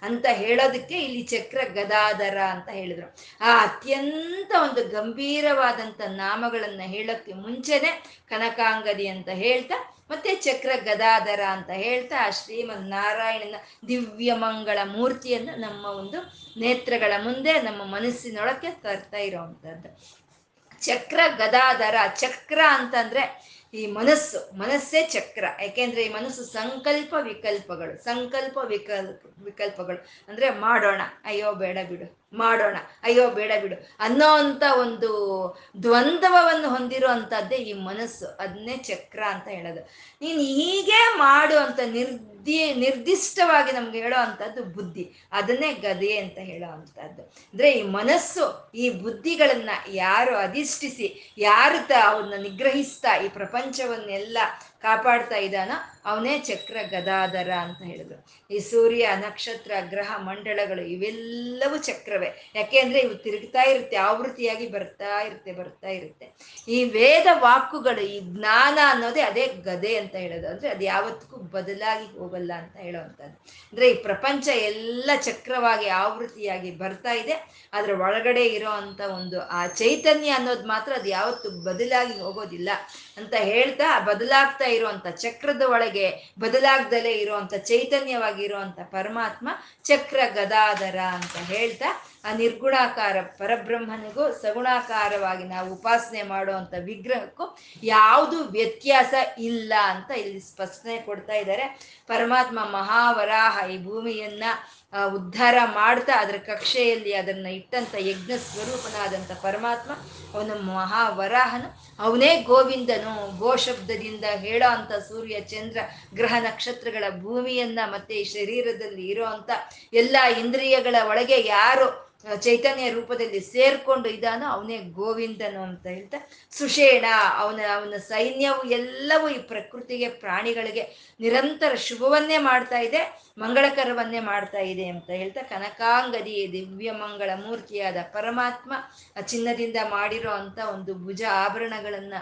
ಅಂತ ಹೇಳೋದಕ್ಕೆ ಇಲ್ಲಿ ಚಕ್ರ ಗದಾಧರ ಅಂತ ಹೇಳಿದ್ರು. ಆ ಅತ್ಯಂತ ಒಂದು ಗಂಭೀರವಾದಂತ ನಾಮಗಳನ್ನ ಹೇಳೋಕ್ಕೆ ಮುಂಚೆನೆ ಕನಕಾಂಗದಿ ಅಂತ ಹೇಳ್ತಾ, ಮತ್ತೆ ಚಕ್ರ ಗದಾಧರ ಅಂತ ಹೇಳ್ತಾ ಆ ಶ್ರೀಮದ್ ನಾರಾಯಣನ ದಿವ್ಯ ಮಂಗಳ ಮೂರ್ತಿಯನ್ನ ನಮ್ಮ ಒಂದು ನೇತ್ರಗಳ ಮುಂದೆ, ನಮ್ಮ ಮನಸ್ಸಿನೊಳಕ್ಕೆ ತರ್ತಾ ಇರೋವಂಥದ್ದು ಚಕ್ರ ಗದಾಧರ, ಚಕ್ರ ಅಂತಂದ್ರೆ ಈ ಮನಸ್ಸು, ಮನಸ್ಸೇ ಚಕ್ರ. ಯಾಕೆಂದ್ರೆ ಈ ಮನಸ್ಸು ಸಂಕಲ್ಪ ವಿಕಲ್ಪಗಳು, ಸಂಕಲ್ಪ ವಿಕಲ್ಪ ವಿಕಲ್ಪಗಳು. ಅಂದ್ರೆ ಮಾಡೋಣ, ಅಯ್ಯೋ ಬೇಡ ಬಿಡು, ಮಾಡೋಣ, ಅಯ್ಯೋ ಬೇಡ ಬಿಡು ಅನ್ನೋ ಅಂತ ಒಂದು ದ್ವಂದ್ವವನ್ನು ಹೊಂದಿರೋ ಈ ಮನಸ್ಸು. ಅದನ್ನೇ ಚಕ್ರ ಅಂತ ಹೇಳೋದು. ನೀನು ಹೀಗೆ ಮಾಡು ಅಂತ ನಿರ್ದಿಷ್ಟವಾಗಿ ನಮ್ಗೆ ಹೇಳೋ ಅಂಥದ್ದು ಬುದ್ಧಿ. ಅದನ್ನೇ ಗದೆ ಅಂತ ಹೇಳೋ ಅಂಥದ್ದು. ಅಂದ್ರೆ ಈ ಮನಸ್ಸು, ಈ ಬುದ್ಧಿಗಳನ್ನ ಯಾರು ಅಧಿಷ್ಠಿಸಿ, ಯಾರು ತ ಅವನ್ನ ನಿಗ್ರಹಿಸ್ತಾ ಈ ಪ್ರಪಂಚವನ್ನೆಲ್ಲ ಕಾಪಾಡ್ತಾ ಇದ್ದಾನ. ಅವನೇ ಚಕ್ರ ಗದಾಧರ ಅಂತ ಹೇಳಿದ್ರು. ಈ ಸೂರ್ಯ, ನಕ್ಷತ್ರ, ಗ್ರಹ ಮಂಡಳಗಳು ಇವೆಲ್ಲವೂ ಚಕ್ರವೇ. ಯಾಕೆ ಅಂದ್ರೆ ಇವು ತಿರುಗ್ತಾ ಇರುತ್ತೆ, ಆವೃತ್ತಿಯಾಗಿ ಬರ್ತಾ ಇರುತ್ತೆ ಬರ್ತಾ ಇರುತ್ತೆ. ಈ ವೇದ ವಾಕುಗಳು, ಈ ಜ್ಞಾನ ಅನ್ನೋದೇ ಅದೇ ಗದೆ ಅಂತ ಹೇಳೋದು. ಅಂದ್ರೆ ಅದು ಯಾವತ್ತಿಗೂ ಬದಲಾಗಿ ಹೋಗಲ್ಲ ಅಂತ ಹೇಳುವಂಥದ್ದು. ಅಂದ್ರೆ ಈ ಪ್ರಪಂಚ ಎಲ್ಲ ಚಕ್ರವಾಗಿ, ಆವೃತ್ತಿಯಾಗಿ ಬರ್ತಾ ಇದೆ. ಅದ್ರ ಒಳಗಡೆ ಇರೋ ಅಂತ ಒಂದು ಆ ಚೈತನ್ಯ ಅನ್ನೋದು ಮಾತ್ರ ಅದು ಯಾವತ್ತು ಬದಲಾಗಿ ಹೋಗೋದಿಲ್ಲ. ಅಂತ ಹೇಳ್ತಾ ಬದಲಾಗ್ತಾ ಇರುವಂತ ಚಕ್ರದ ಒಳಗೆ ಬದಲಾಗ್ದಲೇ ಇರುವಂತ ಚೈತನ್ಯವಾಗಿರುವಂತ ಪರಮಾತ್ಮ ಚಕ್ರ ಗದಾಧರ ಅಂತ ಹೇಳ್ತಾ ಆ ನಿರ್ಗುಣಾಕಾರ ಪರಬ್ರಹ್ಮನಿಗೂ ಸಗುಣಾಕಾರವಾಗಿ ನಾವು ಉಪಾಸನೆ ಮಾಡುವಂತ ವಿಗ್ರಹಕ್ಕೂ ಯಾವುದು ವ್ಯತ್ಯಾಸ ಇಲ್ಲ ಅಂತ ಇಲ್ಲಿ ಸ್ಪಷ್ಟನೆ ಕೊಡ್ತಾ ಇದ್ದಾರೆ. ಪರಮಾತ್ಮ ಮಹಾವರಾಹ ಈ ಭೂಮಿಯನ್ನ ಉದ್ಧಾರ ಮಾಡ್ತಾ ಅದರ ಕಕ್ಷೆಯಲ್ಲಿ ಅದನ್ನ ಇಟ್ಟಂತ ಯಜ್ಞ ಸ್ವರೂಪನಾದಂಥ ಪರಮಾತ್ಮ, ಅವನ ಮಹಾವರಾಹನು, ಅವನೇ ಗೋವಿಂದನು, ಗೋ ಶಬ್ದದಿಂದ ಹೇಳೋ ಅಂತ ಸೂರ್ಯ, ಚಂದ್ರ, ಗ್ರಹ ನಕ್ಷತ್ರಗಳ ಭೂಮಿಯನ್ನ ಮತ್ತೆ ಈ ಶರೀರದಲ್ಲಿ ಇರೋ ಅಂತ ಎಲ್ಲ ಇಂದ್ರಿಯಗಳ ಒಳಗೆ ಯಾರು ಚೈತನ್ಯ ರೂಪದಲ್ಲಿ ಸೇರ್ಕೊಂಡು ಇದ್ದಾನೋ ಅವನೇ ಗೋವಿಂದನು ಅಂತ ಹೇಳ್ತಾ, ಸುಷೇಣ, ಅವನ ಅವನ ಸೈನ್ಯವು ಎಲ್ಲವೂ ಈ ಪ್ರಕೃತಿಗೆ, ಪ್ರಾಣಿಗಳಿಗೆ ನಿರಂತರ ಶುಭವನ್ನೇ ಮಾಡ್ತಾ ಇದೆ, ಮಂಗಳಕರವನ್ನೇ ಮಾಡ್ತಾ ಇದೆ ಅಂತ ಹೇಳ್ತಾ, ಕನಕಾಂಗದಿ ದಿವ್ಯ ಮಂಗಳ ಮೂರ್ತಿಯಾದ ಪರಮಾತ್ಮ ಚಿನ್ನದಿಂದ ಮಾಡಿರೋ ಅಂತ ಒಂದು ಭುಜ ಆಭರಣಗಳನ್ನ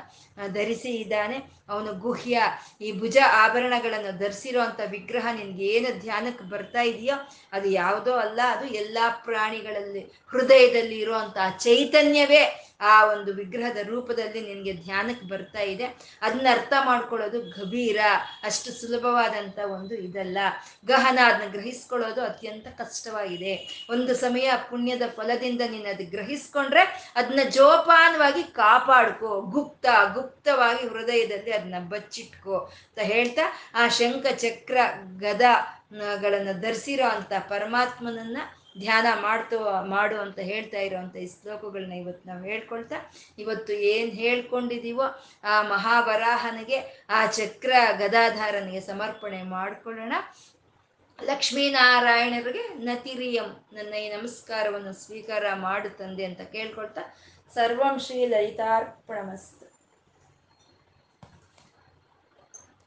ಧರಿಸಿ ಇದ್ದಾನೆ. ಅವನು ಗುಹ್ಯ, ಈ ಭುಜ ಆಭರಣಗಳನ್ನು ಧರಿಸಿರೋ ಅಂತ ವಿಗ್ರಹ ನಿನ್ಗೆ ಏನು ಧ್ಯಾನಕ್ಕೆ ಬರ್ತಾ ಇದೆಯೋ, ಅದು ಯಾವುದೋ ಅಲ್ಲ, ಅದು ಎಲ್ಲಾ ಪ್ರಾಣಿಗಳಲ್ಲಿ ಹೃದಯದಲ್ಲಿ ಇರುವಂತಹ ಚೈತನ್ಯವೇ ಆ ಒಂದು ವಿಗ್ರಹದ ರೂಪದಲ್ಲಿ ನಿನಗೆ ಧ್ಯಾನಕ್ಕೆ ಬರ್ತಾ ಇದೆ. ಅದನ್ನ ಅರ್ಥ ಮಾಡ್ಕೊಳ್ಳೋದು ಗಭೀರ, ಅಷ್ಟು ಸುಲಭವಾದಂಥ ಒಂದು ಇದಲ್ಲ. ಗಹನ ಅದನ್ನ ಗ್ರಹಿಸ್ಕೊಳ್ಳೋದು ಅತ್ಯಂತ ಕಷ್ಟವಾಗಿದೆ. ಒಂದು ಸಮಯ ಪುಣ್ಯದ ಫಲದಿಂದ ನೀನು ಅದು ಗ್ರಹಿಸ್ಕೊಂಡ್ರೆ ಅದನ್ನ ಜೋಪಾನವಾಗಿ ಕಾಪಾಡ್ಕೋ, ಗುಪ್ತ, ಗುಪ್ತವಾಗಿ ಹೃದಯದಲ್ಲಿ ಅದನ್ನ ಬಚ್ಚಿಟ್ಕೋ ಅಂತ ಹೇಳ್ತಾ ಆ ಶಂಖ ಚಕ್ರ ಗದ ಗಳನ್ನ ಧರಿಸಿರೋ ಅಂತ ಪರಮಾತ್ಮನನ್ನ ಧ್ಯಾನ ಮಾಡ್ತು, ಮಾಡು ಅಂತ ಹೇಳ್ತಾ ಇರುವಂತ ಈ ಶ್ಲೋಕಗಳನ್ನ ಇವತ್ತು ನಾವು ಹೇಳ್ಕೊಳ್ತಾ, ಇವತ್ತು ಏನು ಹೇಳ್ಕೊಂಡಿದೀವೋ ಆ ಮಹಾವರಾಹನಿಗೆ ಆ ಚಕ್ರ ಗದಾಧಾರನಿಗೆ ಸಮರ್ಪಣೆ ಮಾಡ್ಕೊಳ್ಳೋಣ. ಲಕ್ಷ್ಮೀನಾರಾಯಣರಿಗೆ ನತಿರಿಯಂ ನನ್ನ ಈ ನಮಸ್ಕಾರವನ್ನು ಸ್ವೀಕಾರ ಮಾಡು ತಂದೆ ಅಂತ ಕೇಳ್ಕೊಳ್ತಾ, ಸರ್ವಂ ಶ್ರೀ ಲಲಿತಾರ್ಪಣಮಸ್ತು.